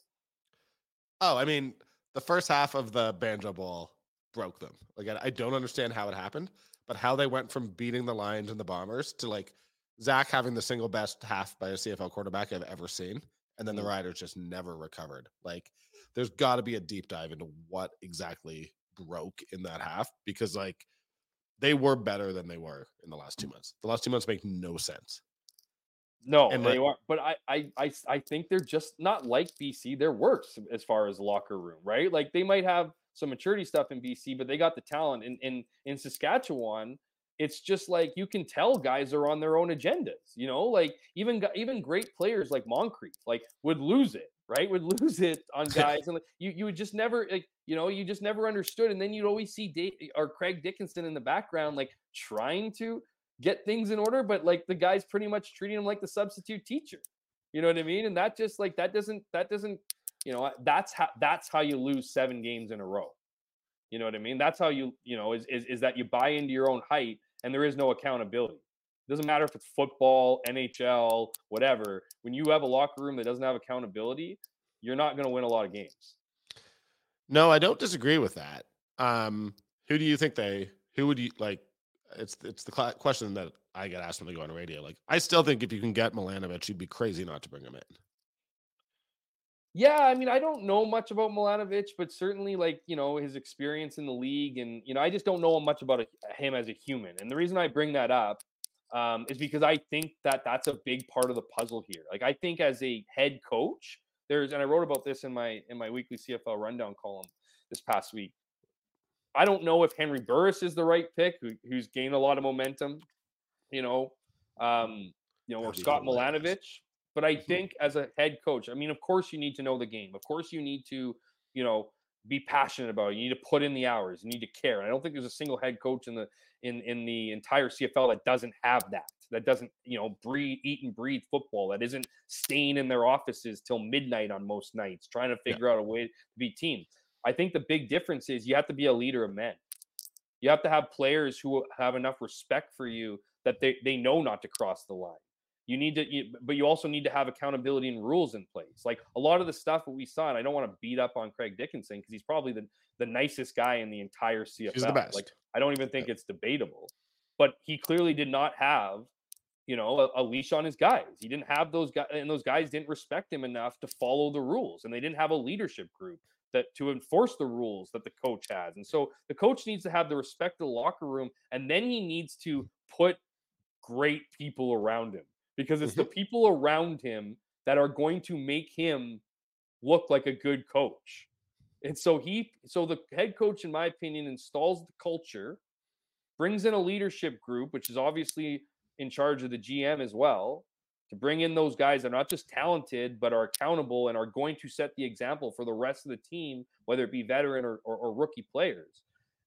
Oh, I mean, the first half of the Banjo Bowl broke them. Like I, I don't understand how it happened, but how they went from beating the Lions and the Bombers to like Zach having the single best half by a CFL quarterback I've ever seen, and then the mm. Riders just never recovered. Like, there's got to be a deep dive into what exactly broke in that half because like they were better than they were in the last two months. The last two months make no sense. No, and they like, are, but I, I, I, I think they're just not like BC. They're worse as far as locker room, right? Like they might have some maturity stuff in BC, but they got the talent. In in in Saskatchewan, it's just like you can tell guys are on their own agendas. You know, like even even great players like Moncrief, like would lose it right? Would (laughs) lose it on (laughs) guys, and like, you you would just never like you know you just never understood, and then you'd always see Dave, or Craig Dickenson in the background like trying to get things in order, but like the guy's pretty much treating him like the substitute teacher. You know what I mean? And that just like that doesn't that doesn't you know that's how that's how you lose seven games in a row. You know what I mean? That's how you you know is is, is that you buy into your own height and there is no accountability. It doesn't matter if it's football, NHL, whatever. When you have a locker room that doesn't have accountability, you're not going to win a lot of games. No, I don't disagree with that. Um, who do you think they? Who would you like? It's it's the question that I get asked when they go on radio. Like, I still think if you can get Milanovich, you'd be crazy not to bring him in. Yeah, I mean, I don't know much about Milanovich, but certainly, like you know, his experience in the league, and you know, I just don't know much about him as a human. And the reason I bring that up um, is because I think that that's a big part of the puzzle here. Like I think as a head coach, there's and I wrote about this in my in my weekly CFL rundown column this past week. I don't know if Henry Burris is the right pick, who, who's gained a lot of momentum, you know, um, you know, or Scott Milanovich. But I mm-hmm. think as a head coach, I mean, of course you need to know the game. Of course you need to, you know, be passionate about it. You need to put in the hours. You need to care. And I don't think there's a single head coach in the in in the entire CFL that doesn't have that. That doesn't you know breathe, eat and breathe football. That isn't staying in their offices till midnight on most nights, trying to figure yeah. out a way to be team. I think the big difference is you have to be a leader of men. You have to have players who have enough respect for you that they, they know not to cross the line. You need to, you, but you also need to have accountability and rules in place. Like a lot of the stuff that we saw, and I don't want to beat up on Craig Dickenson because he's probably the, the nicest guy in the entire CFL. He's the best. Like I don't even think yeah. it's debatable, but he clearly did not have you know, a, a, leash on his guys. He didn't have those guys, and those guys didn't respect him enough to follow the rules, and they didn't have a leadership group that to enforce the rules that the coach has. And so the coach needs to have the respect of the locker room, and then he needs to put great people around him because it's the mm-hmm. people around him that are going to make him look like a good coach. And so he, so the head coach, in my opinion, installs the culture, brings in a leadership group, which is obviously in charge of the GM as well, to bring in those guys that are not just talented, but are accountable and are going to set the example for the rest of the team, whether it be veteran or, or, or rookie players.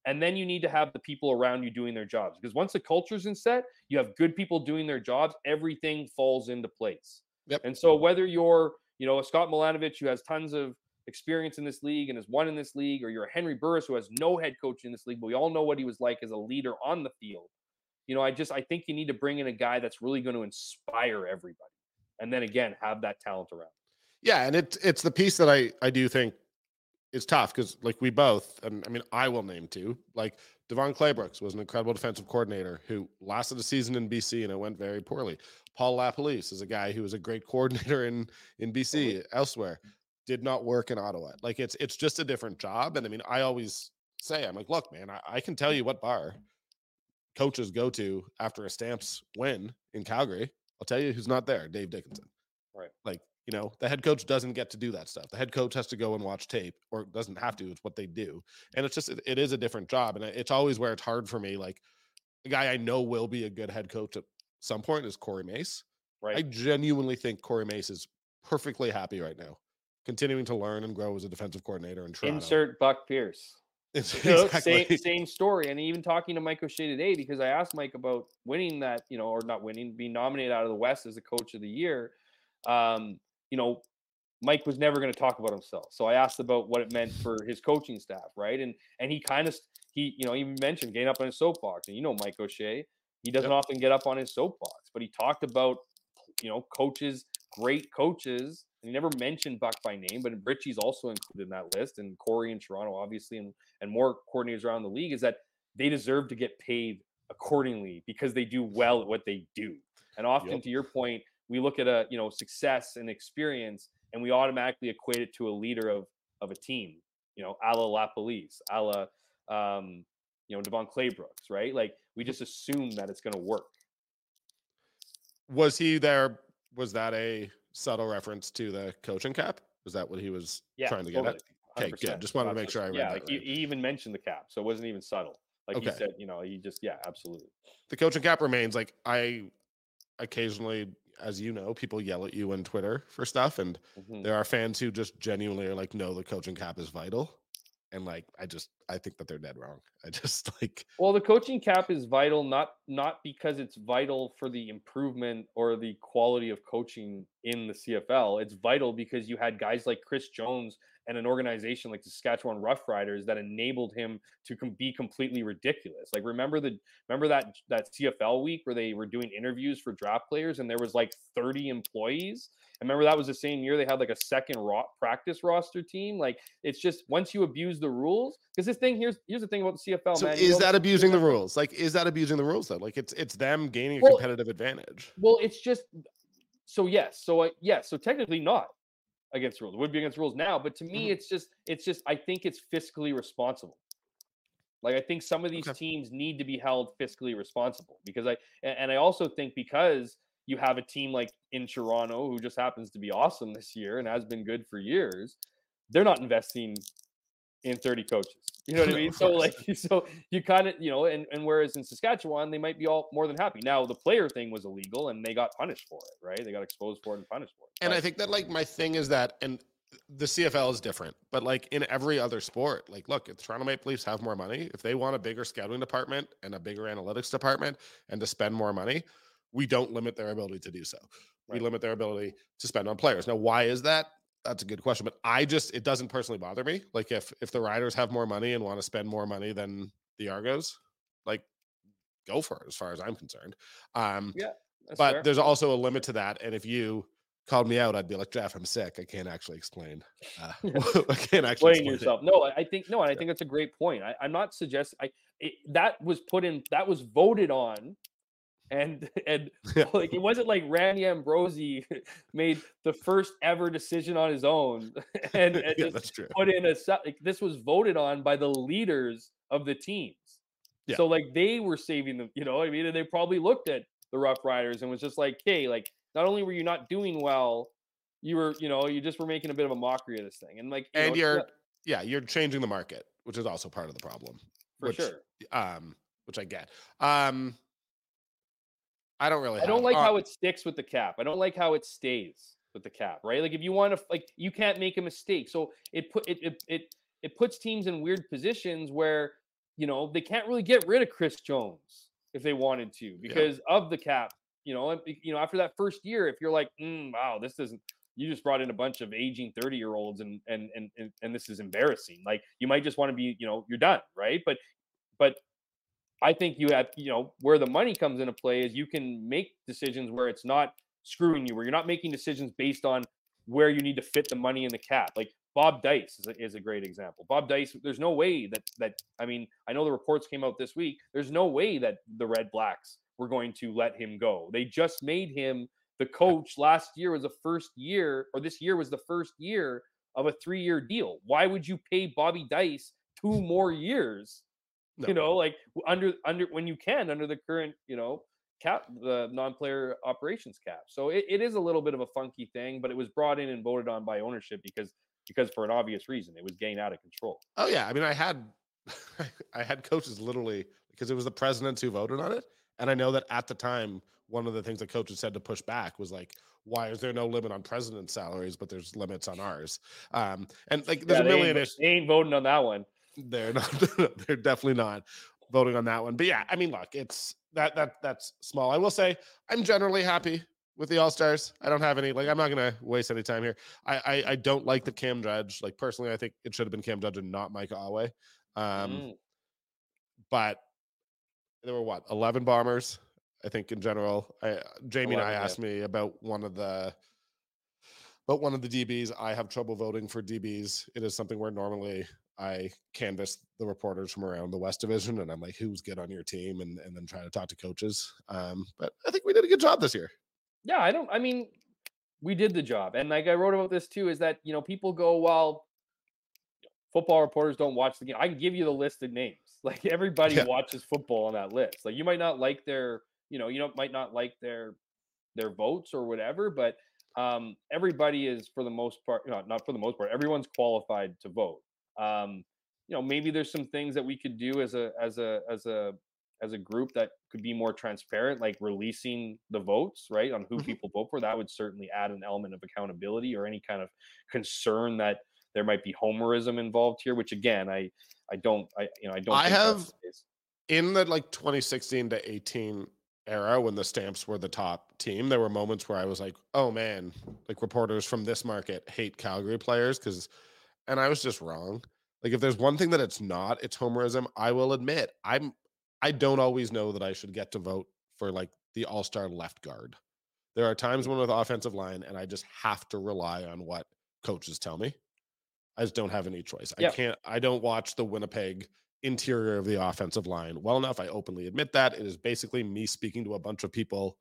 And then you need to have the people around you doing their jobs because once the culture's in set, you have good people doing their jobs, everything falls into place. Yep. And so whether you're, you know, a Scott Milanovich who has tons of experience in this league and has won in this league, or you're a Henry Burris who has no head coach in this league, but we all know what he was like as a leader on the field. You know, I just I think you need to bring in a guy that's really going to inspire everybody, and then again have that talent around. Yeah, and it's it's the piece that I I do think is tough because like we both, and I mean I will name two. Like DeVone Claybrooks was an incredible defensive coordinator who lasted a season in BC and it went very poorly. Paul LaPolice is a guy who was a great (laughs) coordinator in in BC elsewhere, did not work in Ottawa. Like it's it's just a different job. And I mean, I always say, I'm like, look, man, I, I can tell you what bar coaches go to after a Stamps win in Calgary. I'll tell you who's not there, Dave Dickenson. Right. Like you know, the head coach doesn't get to do that stuff. The head coach has to go and watch tape, or doesn't have to. It's what they do, and it's just it, it is a different job, and it's always where it's hard for me. Like a guy I know will be a good head coach at some point is Corey Mace. Right. I genuinely think Corey Mace is perfectly happy right now, continuing to learn and grow as a defensive coordinator in Toronto. Insert Buck Pierce. (laughs) exactly. same, same story. And even talking to Mike O'Shea today, because I asked Mike about winning that, you know, or not winning, being nominated out of the West as the coach of the year. Um, you know, Mike was never going to talk about himself. So I asked about what it meant for his coaching staff, right? And and he kind of he, you know, he mentioned getting up on his soapbox. And you know Mike O'Shea, he doesn't yep. often get up on his soapbox, but he talked about, you know, coaches, great coaches. And he never mentioned Buck by name, but Richie's also included in that list, and Corey in Toronto, obviously, and and more coordinators around the league, is that they deserve to get paid accordingly because they do well at what they do. And often, yep. to your point, we look at a you know success and experience and we automatically equate it to a leader of of a team you know a la LaPolice, a la um, you know DeVone Claybrooks, right? Like we just assume that it's going to work. Was he there? Was that a subtle reference to the coaching cap? Was that what he was yeah, trying to get at? Okay, good. Just wanted to make sure I read yeah, that. Like right. he, he, even mentioned the cap, so it wasn't even subtle. Like okay. he said, you know, he just yeah, absolutely. The coaching cap remains like I occasionally as you know, people yell at you on Twitter for stuff, and mm-hmm. there are fans who just genuinely are like, "No, the coaching cap is vital," and like, I just I think that they're dead wrong. I (laughs) just like. Well, the coaching cap is vital, not not because it's vital for the improvement or the quality of coaching in the CFL. It's vital because you had guys like Chris Jones and an organization like the Saskatchewan Roughriders that enabled him to com- be completely ridiculous. Like remember the remember that that CFL week where they were doing interviews for draft players and there was like 30 employees. And remember that was the same year they had like a second ro- practice roster team. Like it's just once you abuse the rules, because this thing here's here's the thing about the CFL. So man, is that abusing the rules? Like is that abusing the rules though? Like it's it's them gaining a well, competitive advantage. Well, it's just so yes, so uh, yes, so technically not against rules. It would be against rules now, but to me, mm-hmm. it's just it's just I think it's fiscally responsible. Like I think some of these okay. teams need to be held fiscally responsible because I and I also think because you have a team like in Toronto who just happens to be awesome this year and has been good for years, they're not investing in 30 coaches. You know what I mean? (laughs) So like (laughs) so you kind of, you know, and, and whereas in Saskatchewan, they might be all more than happy. Now the player thing was illegal and they got punished for it, right? They got exposed for it and punished for it. And but, I think that like my thing is that and the CFL is different, but like in every other sport, like look, if Toronto Maple Leafs have more money, if they want a bigger scouting department and a bigger analytics department and to spend more money, we don't limit their ability to do so. Right. We limit their ability to spend on players. Now, why is that? That's a good question, but I just it doesn't personally bother me. Like if if the riders have more money and want to spend more money than the Argos, like go for it as far as I'm concerned. Um yeah. But fair. there's also a limit to that. And if you called me out, I'd be like, Jeff, I'm sick. I can't actually explain. Uh, (laughs) (laughs) I can't actually explain yourself. It. No, I think no, and I think that's a great point. I, am not suggesting I it, that was put in that was voted on And (laughs) and (laughs) like it wasn't like Randy Ambrosie (laughs) made the first ever decision on his own and, and yeah, true. put in a like this was voted on by the leaders of the teams. Yeah. So like they were saving them, you know. I mean, and they probably looked at the Rough Riders and was just like, "Hey, like not only were you not doing well, you were, you know, you just were making a bit of a mockery of this thing." And like, you and know, you're yeah, yeah, you're changing the market, which is also part of the problem. for which, sure. Um, which I get. Um, I don't really. I don't like uh, how it sticks with the cap. I don't like how it stays with the cap, right? Like if you want to like you can't make a mistake. So it put it it it, it puts teams in weird positions where, you know, they can't really get rid of Chris Jones if they wanted to because of the cap. You know, and, you know, after that first year, if you're like, mm, wow, this doesn't you just brought in a bunch of aging 30 year olds and, and and and and this is embarrassing. Like you might just want to be, you know, you're done, right? But but I think you have, you know, where the money comes into play is you can make decisions where it's not screwing you, where you're not making decisions based on where you need to fit the money in the cap. Like Bob Dyce is a, is a great example. Bob Dyce, there's no way that that I mean, I know the reports came out this week. There's no way that the Red Blacks were going to let him go. They just made him the coach last year was the first year, or this year was the first year of a three-year deal. Why would you pay Bobby Dyce two more years? No. You know, like under under when you can under the current, you know, cap the non-player operations cap. So it, it is a little bit of a funky thing, but it was brought in and voted on by ownership because because for an obvious reason, it was getting out of control. Oh yeah, I mean, I had (laughs) I had coaches literally because it was the presidents who voted on it, and I know that at the time one of the things that coaches said to push back was like, "Why is there no limit on president salaries, but there's limits on ours?" Um, and like, there's Yeah, a ain't million vo- issues. they ain't voting on that one. They're not. (laughs) they're definitely not voting on that one. But yeah, I mean, look, it's that that that's small. I will say I'm generally happy with the All Stars. I don't have any like. I'm not gonna waste any time here. I I, I don't like the Cam Judge. Like personally, I think it should have been Cam Judge and not Micah Awe. Um, Mm. but there were what 11 bombers i think in general I, jamie and i yeah. asked me about one of the but one of the dbs i have trouble voting for dbs it is something where normally i canvass the reporters from around the west division and i'm like who's good on your team and, and then try to talk to coaches um, but i think we did a good job this year Yeah, I don't. I mean, we did the job, and like I wrote about this too. Is that you know people go well. Football reporters don't watch the game. I can give you the list of names. (laughs) Like everybody Yeah. watches football on that list. Like you might not like their, you know, you know might not like their their votes or whatever, but um, everybody is for the most part, know, not for the most part, everyone's qualified to vote. Um, you know, maybe there's some things that we could do as a as a as a as a group that could be more transparent, like releasing the votes, right, on who Mhm. people vote for. That would certainly add an element of accountability or any kind of concern that there might be homerism involved here. Which again, I I don't I you know I don't. I have- the in the like 2016 to 18 era when the stamps were the top team there were moments where i was like oh man like reporters from this market hate calgary players because and i was just wrong like if there's one thing that it's not it's homerism i will admit i'm i don't always know that i should get to vote for like the all-star left guard there are times when with offensive line and i just have to rely on what coaches tell me i just don't have any choice i can't i don't watch the winnipeg interior of the offensive line well enough. I openly admit that. It is basically me speaking to a bunch of people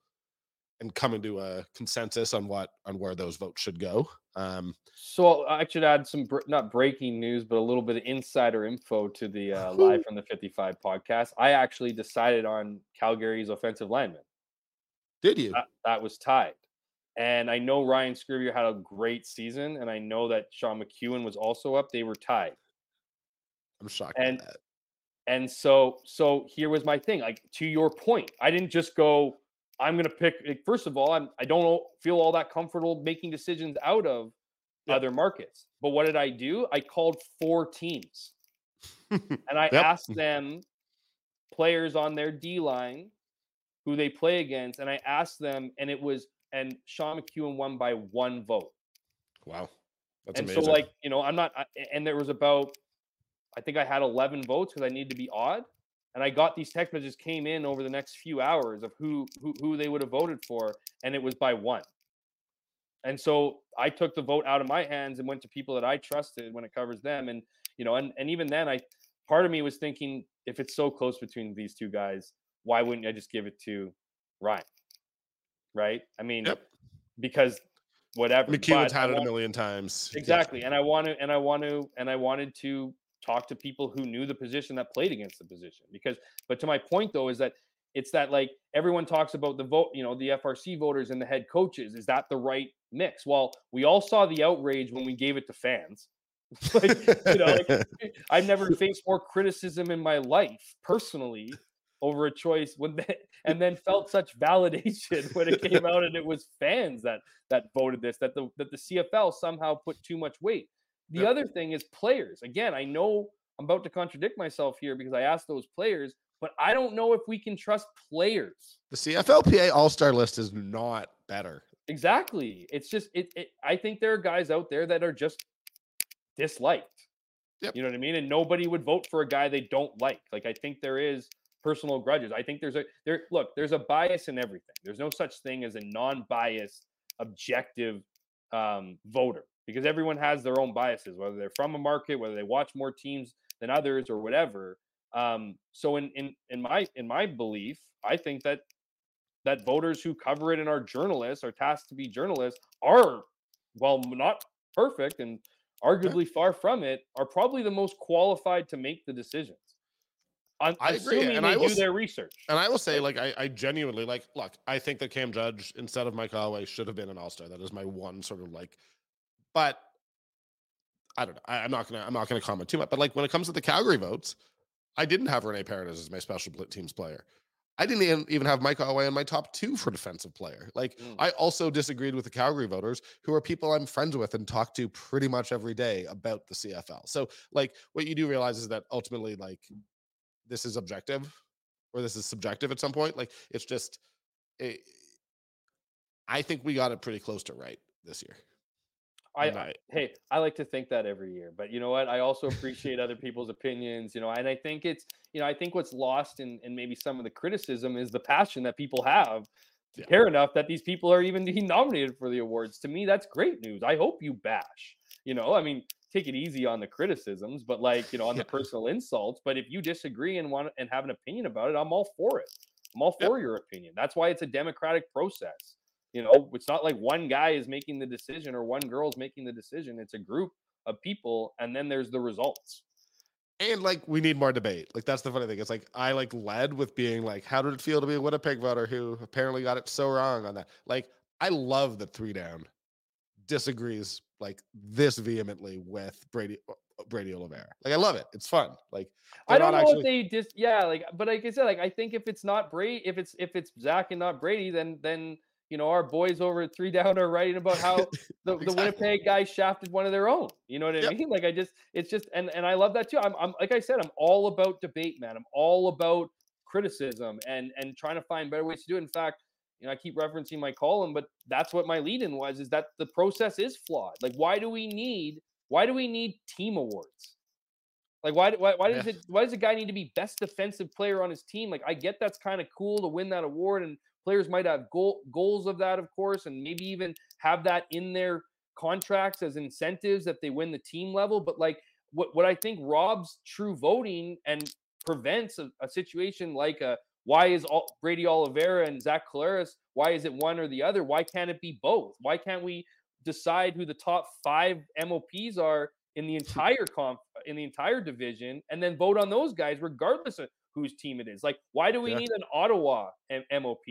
and coming to a consensus on what on where those votes should go. Um, So I should add some br- not breaking news, but a little bit of insider info to the uh, (laughs) live from the 55 podcast. I actually decided on Calgary's offensive lineman. did you? That, that was tied. And I know Ryan Sceviour had a great season, and I know that Sean McEwen was also up. They were tied. I'm shocked and- at that. And so, so here was my thing. Like to your point, I didn't just go. I'm gonna pick. Like, first of all, I'm. I don't feel all that comfortable making decisions out of Yeah. other markets. But what did I do? I called four teams, (laughs) and I Yep. asked them players on their D line who they play against, and I asked them, and it was and Sean McEwen won by one vote. wow, that's and amazing. so, like, you know, I'm not, I- and there was about, I think I had 11 votes because I needed to be odd. And I got these text messages came in over the next few hours of who, who who they would have voted for, and it was by one. And so I took the vote out of my hands and went to people that I trusted when it covers them. And you know, and and even then, I part of me was thinking, if it's so close between these two guys, why wouldn't I just give it to Ryan. Right? I mean, Yep. because whatever. McEwen's had it a million times. Exactly. And I want to, and I want to, and I wanted to talk to people who knew the position that played against the position. Because, but to my point though, is that it's that like everyone talks about the vote, you know, the FRC voters and the head coaches. Is that the right mix? Well, we all saw the outrage when we gave it to fans. (laughs) like, you know, like, (laughs) I've never faced more criticism in my life personally over a choice when they, and then felt such validation (laughs) when it came out and it was fans that that voted this that the that the CFL somehow put too much weight. The Yep. other thing is players. Again, I know I'm about to contradict myself here because I asked those players, but I don't know if we can trust players. the CFLPA All Star list is not better. Exactly. It's just it, it I think there are guys out there that are just disliked. Yep. You know what I mean? And nobody would vote for a guy they don't like. Like I think there is personal grudges. I think there's a there look, there's a bias in everything. There's no such thing as a non-biased objective um voter because everyone has their own biases whether they're from a market, whether they watch more teams than others or whatever. Um so in in in my in my belief, I think that that voters who cover it and are journalists are tasked to be journalists are well not perfect and arguably far from it are probably the most qualified to make the decisions I'm I agree, and I will do their research And I will say, like, I, I genuinely like. Look, I think that Cam Judge instead of Micah Awe should have been an All Star. That is my one sort of like. But I don't know. I, I'm not gonna. I'm not gonna comment too much. But like when it comes to the Calgary votes, I didn't have Rene Paredes as my special teams player. I didn't even, have Micah Awe in my top two for defensive player. Like Mm. I also disagreed with the Calgary voters, who are people I'm friends with and talk to pretty much every day about the CFL. So like what you do realize is that ultimately like this is objective or this is subjective at some point. Like it's just, it, I think we got it pretty close to right this year. I, hey, I like to think that every year, but you know what? I also appreciate other people's opinions, you know, and I think it's, you know, I think what's lost in, in maybe some of the criticism is the passion that people have to Yeah. care enough that these people are even being nominated for the awards. To me, that's great news. I hope you bash, you know, I mean, take it easy on the criticisms, but like, you know, on (laughs) Yeah. the personal insults. But if you disagree and want and have an opinion about it, I'm all for it. I'm all for your opinion. That's why it's a democratic process. You know, it's not like one guy is making the decision or one girl's making the decision. It's a group of people, and then there's the results. And like we need more debate. Like that's the funny thing. It's like I like led with being like, how did it feel to be a Winnipeg voter who apparently got it so wrong on that? Like I love that three down disagrees like this vehemently with Brady uh, Brady Oliveira. Like I love it. It's fun. Like I don't know actually- if they just yeah, like but like I said, like I think if it's not Brady, if it's if it's Zach and not Brady, then then you know our boys over at three down are writing about how (laughs) the, the Winnipeg guy shafted one of their own. You know what I Yep. mean? Like I just it's just and and I love that too. I'm I'm like I said, I'm all about debate, man. I'm all about criticism and and trying to find better ways to do it. In fact, you know, I keep referencing my column, but that's what my lead-in was: is that the process is flawed. Like, why do we need why do we need team awards? Like, why do- why why does Yeah. it why does a guy need to be best defensive player on his team? Like, I get that's kind of cool to win that award, and players might have goal, goals of that, of course, and maybe even have that in their contracts as incentives if they win the team level. But like, what what I think robs true voting and prevents a, a situation like a why is all, Brady Oliveira and Zach Collaros? Why is it one or the other? Why can't it be both? Why can't we decide who the top five MOPs are in the (laughs) entire comp in the entire division, and then vote on those guys regardless of whose team it is? Like, why do we Yeah. need an Ottawa M- MOP?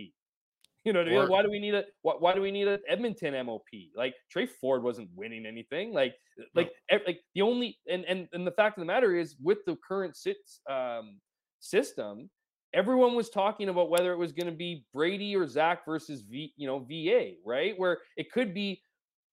You know what I mean? Or- Why do we need a why, why do we need an Edmonton MOP? Like Tre Ford wasn't winning anything. Like like ev- like the only and and and the fact of the matter is with the current sits um system, everyone was talking about whether it was going to be Brady or Zach versus V, you know, VA, right? Where it could be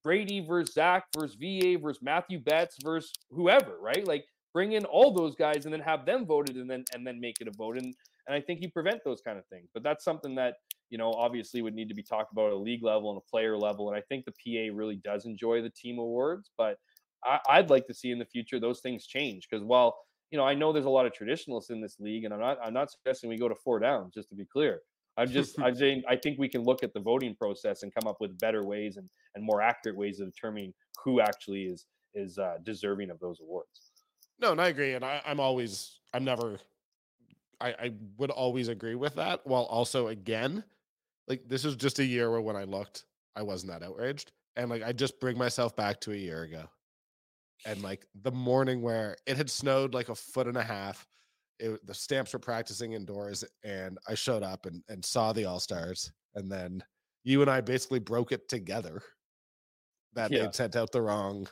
Brady versus Zach versus VA versus Mathieu Betts versus whoever, right? Like bring in all those guys and then have them voted and then and then make it a vote. And and I think you prevent those kind of things. But that's something that you know obviously would need to be talked about at a league level and a player level. And I think the PA really does enjoy the team awards, but I, I'd like to see in the future those things change because while you know I know there's a lot of traditionalists in this league, and I'm not I'm not suggesting we go to four downs just to be clear. I'm (laughs) just I'm saying I think we can look at the voting process and come up with better ways and and more accurate ways of determining who actually is is uh, deserving of those awards. No, and I agree. And I, I'm always, I'm never, I, I would always agree with that. While also, again, like this is just a year where when I looked, I wasn't that outraged. And like I just bring myself back to a year ago. And like the morning where it had snowed like a foot and a half. It, the stamps were practicing indoors and I showed up and, and saw the All Stars. And then you and I basically broke it together that Yeah. they'd sent out the wrong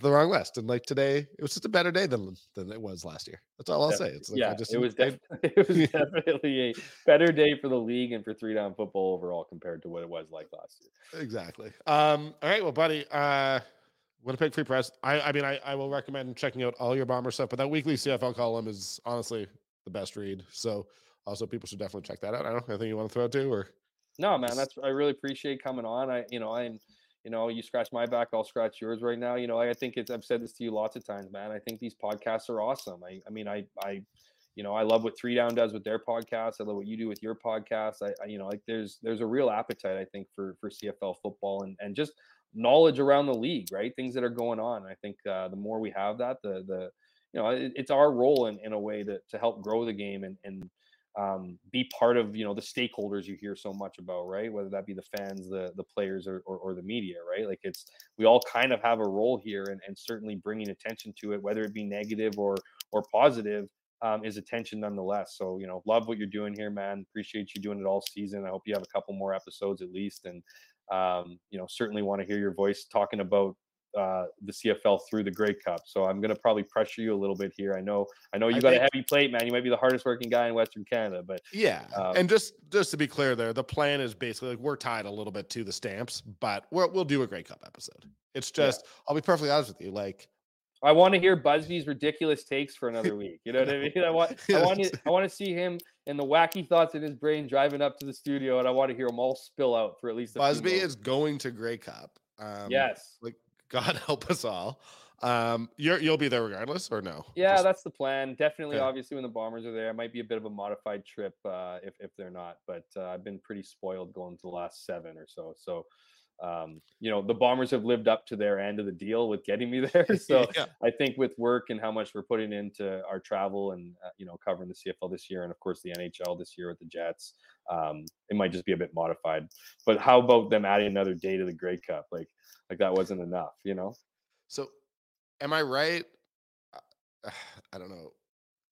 the wrong West. And like today, it was just a better day than than it was last year. That's all I'll Def- say. It's like yeah, I just it was def- (laughs) it was (laughs) definitely a better day for the league and for three down football overall compared to what it was like last year. Exactly. Um, all right, well, buddy, uh Winnipeg Free Press. I I mean I, I will recommend checking out all your bomber stuff, but that weekly CFL column is honestly the best read. So also people should definitely check that out. I don't know anything you want to throw out too or No, man, that's I really appreciate coming on. I, you know, I'm, you know, you scratch my back, I'll scratch yours right now. You know, I, think it's. I've said this to you lots of times, man. I think these podcasts are awesome. I, I mean, I, I, you know, I love what Three Down does with their podcast. I love what you do with your podcast. I, I you know, like there's there's a real appetite, I think, for for CFL football and and just knowledge around the league, right? Things that are going on. I think uh, the more we have that, the the you know, it, it's our role in, in a way to to help grow the game and and um, be part of you know the stakeholders you hear so much about, right? Whether that be the fans, the the players, or, or, or the media, right? Like it's we all kind of have a role here, and, and certainly bringing attention to it, whether it be negative or or positive, um, is attention nonetheless. So you know, love what you're doing here, man. Appreciate you doing it all season. I hope you have a couple more episodes at least, and um, you know, certainly want to hear your voice talking about uh, the CFL through the Grey Cup. So I'm going to probably pressure you a little bit here. I know, I know you I got a heavy plate, man. You might be the hardest working guy in Western Canada, but Yeah, Um, and just just to be clear, there the plan is basically like we're tied a little bit to the stamps, but we're, we'll do a Grey Cup episode. It's Yeah. just I'll be perfectly honest with you, like I want to hear Busby's ridiculous takes for another week. You know what I mean? I want, I want, to, I want to see him and the wacky thoughts in his brain driving up to the studio, and I want to hear them all spill out for at least. A Busby is going to Grey Cup. Um, yes, like God (laughs) help us all. Um, you're you'll be there regardless, or no? yeah, Just- that's the plan. Definitely, Okay. obviously, when the Bombers are there, it might be a bit of a modified trip uh, if if they're not. But uh, I've been pretty spoiled going to the last seven or so. So. Um, you know the bombers have lived up to their end of the deal with getting me (laughs) there (laughs) so yeah. I think with work and how much we're putting into our travel and uh, you know covering the CFL this year and of course the NHL this year with the Jets, um, it might just be a bit modified. But how about them adding another day to the Grey Cup? Like like that wasn't enough, you know? So, am I right? Uh, (sighs) I don't know.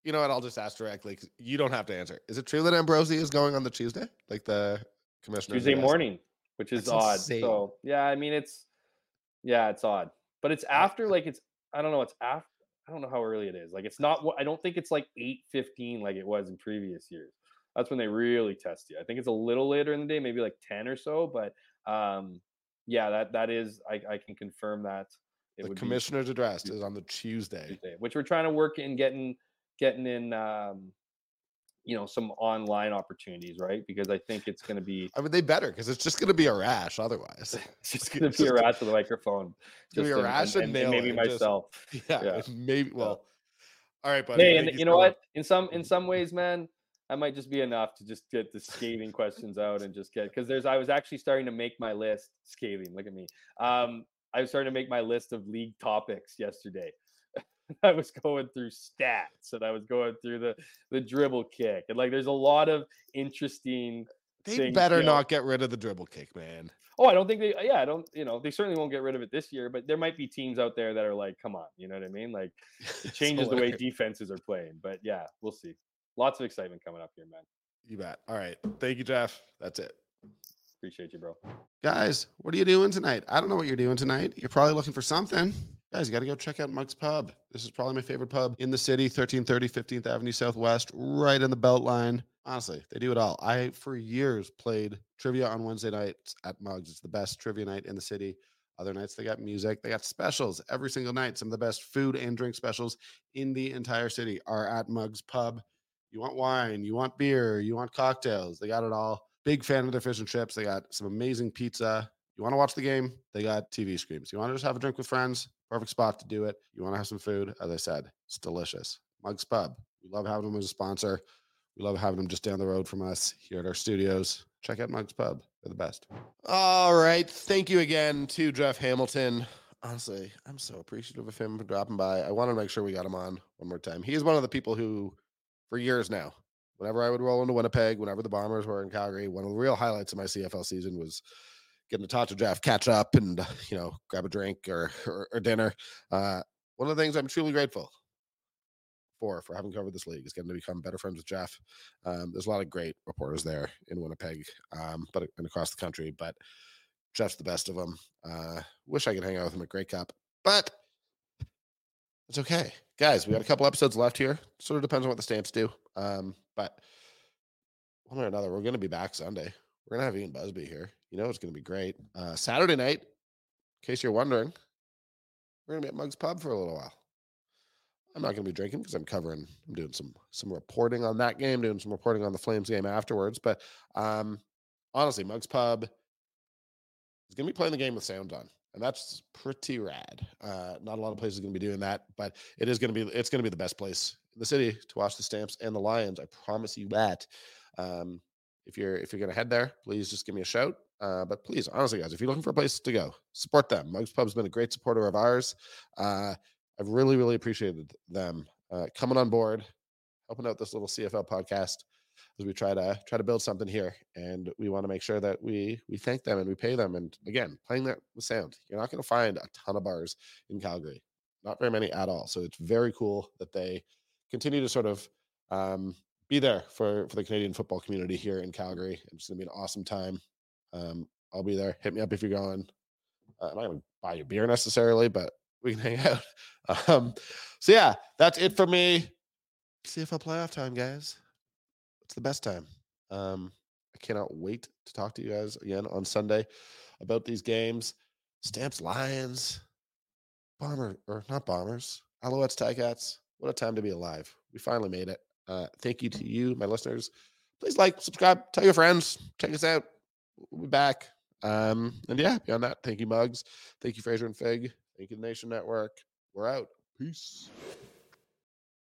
You know what? I'll just ask directly. 'cause You don't have to answer. Is it true that Ambrosie is going on the Tuesday, like the commissioner? Tuesday morning, which is That's odd. insane. So yeah, I mean it's yeah, it's odd, but it's after like it's I don't know, it's after. I don't know how early it is. Like it's not. what I don't think it's like eight fifteen like it was in previous years. That's when they really test you. I think it's a little later in the day, maybe like ten or so. But um, yeah, that that is. I, I can confirm that The would be commissioner's address is on the Tuesday. Tuesday, which we're trying to work in getting getting in. Um, you know some online opportunities, right? Because I think it's going to be I mean, they better because it's just going to be a rash otherwise. (laughs) it's just going to be a rash to the microphone. Gonna be a rash and, and and- and maybe it, just- myself. (laughs) yeah, Yeah. maybe. Well, all right, buddy. Hey, and you know what? In some in some (laughs) ways, man, that might just be enough to just get the scathing questions out and just get because there's I was actually starting to make my list scathing. Look at me. Um, I was starting to make my list of league topics yesterday. (laughs) I was going through stats and I was going through the the dribble kick and like there's a lot of interesting. They things, better you know. not get rid of the dribble kick, man. Oh, I don't think they. Yeah, I don't. You know, they certainly won't get rid of it this year. But there might be teams out there that are like, "Come on," you know what I mean? Like it (laughs) changes the way defenses are playing. But yeah, we'll see. Lots of excitement coming up here, man. You bet. All right. Thank you, Jeff. That's it. Appreciate you, bro. Guys, what are you doing tonight? I don't know what you're doing tonight. You're probably looking for something. Guys, you got to go check out Mug's Pub. This is probably my favorite pub in the city, 1330 15th Avenue Southwest, right in the Beltline. Honestly, they do it all. I, for years, played trivia on Wednesday nights at Mug's. It's the best trivia night in the city. Other nights, they got music. They got specials every single night. Some of the best food and drink specials in the entire city are at Mug's Pub. You want wine, you want beer, you want cocktails. They got it all. Big fan of their fish and chips. They got some amazing pizza. You want to watch the game? They got TV screens. You want to just have a drink with friends? Perfect spot to do it. You want to have some food? As I said, it's delicious. Mugs Pub. We love having them as a sponsor. We love having them just down the road from us here at our studios. Check out Mugs Pub. They're the best. All right. Thank you again to Jeff Hamilton. Honestly, I'm so appreciative of him for dropping by. I want to make sure we got him on one more time. He is one of the people who, for years now, whenever I would roll into Winnipeg, whenever the Bombers were in Calgary, one of the real highlights of my CFL season was getting to talk to Jeff, catch up, and you know, grab a drink or or, or dinner. Uh, one of the things I'm truly grateful for for having covered this league is getting to become better friends with Jeff. Um, there's a lot of great reporters there in Winnipeg, um, but and across the country. But Jeff's the best of them. Uh, wish I could hang out with him at Grey Cup, but it's okay, guys. We got a couple episodes left here. Sort of depends on what the stamps do. Um, but one way or another, we're going to be back Sunday. We're going to have Ian Busby here. You know, it's going to be great. Uh, Saturday night, in case you're wondering, we're going to be at Mugs Pub for a little while. I'm not going to be drinking because I'm covering. I'm doing some some reporting on that game, doing some reporting on the Flames game afterwards. But um, honestly, Mugs Pub is going to be playing the game with sound on, and that's pretty rad. Uh, not a lot of places going to be doing that, but it is going to be. It's going to be the best place in the city to watch the Stamps and the Lions. I promise you that. Um, if you're if you're going to head there, please just give me a shout. Uh, but please, honestly, guys, if you're looking for a place to go, support them. Mugs Pub's been a great supporter of ours. Uh, I've really, really appreciated them uh, coming on board, helping out this little CFL podcast as we try to try to build something here. And we want to make sure that we we thank them and we pay them. And again, playing that with sound, you're not going to find a ton of bars in Calgary, not very many at all. So it's very cool that they continue to sort of um, be there for for the Canadian football community here in Calgary. It's going to be an awesome time. Um, I'll be there. Hit me up if you're going. Uh, I'm not going to buy you beer necessarily, but we can (laughs) hang out. Um, so yeah, that's it for me. CFL playoff time, guys. It's the best time. Um, I cannot wait to talk to you guys again on Sunday about these games. Stamps, Lions, Bomber or not Bombers, Alouettes, Ticats. What a time to be alive. We finally made it. Uh, thank you to you, my listeners. Please like, subscribe, tell your friends, check us out. We'll be back. Um, and yeah, beyond that, thank you, Mugs. Thank you, Fraser and Fig. Thank you, the Nation Network. We're out. Peace.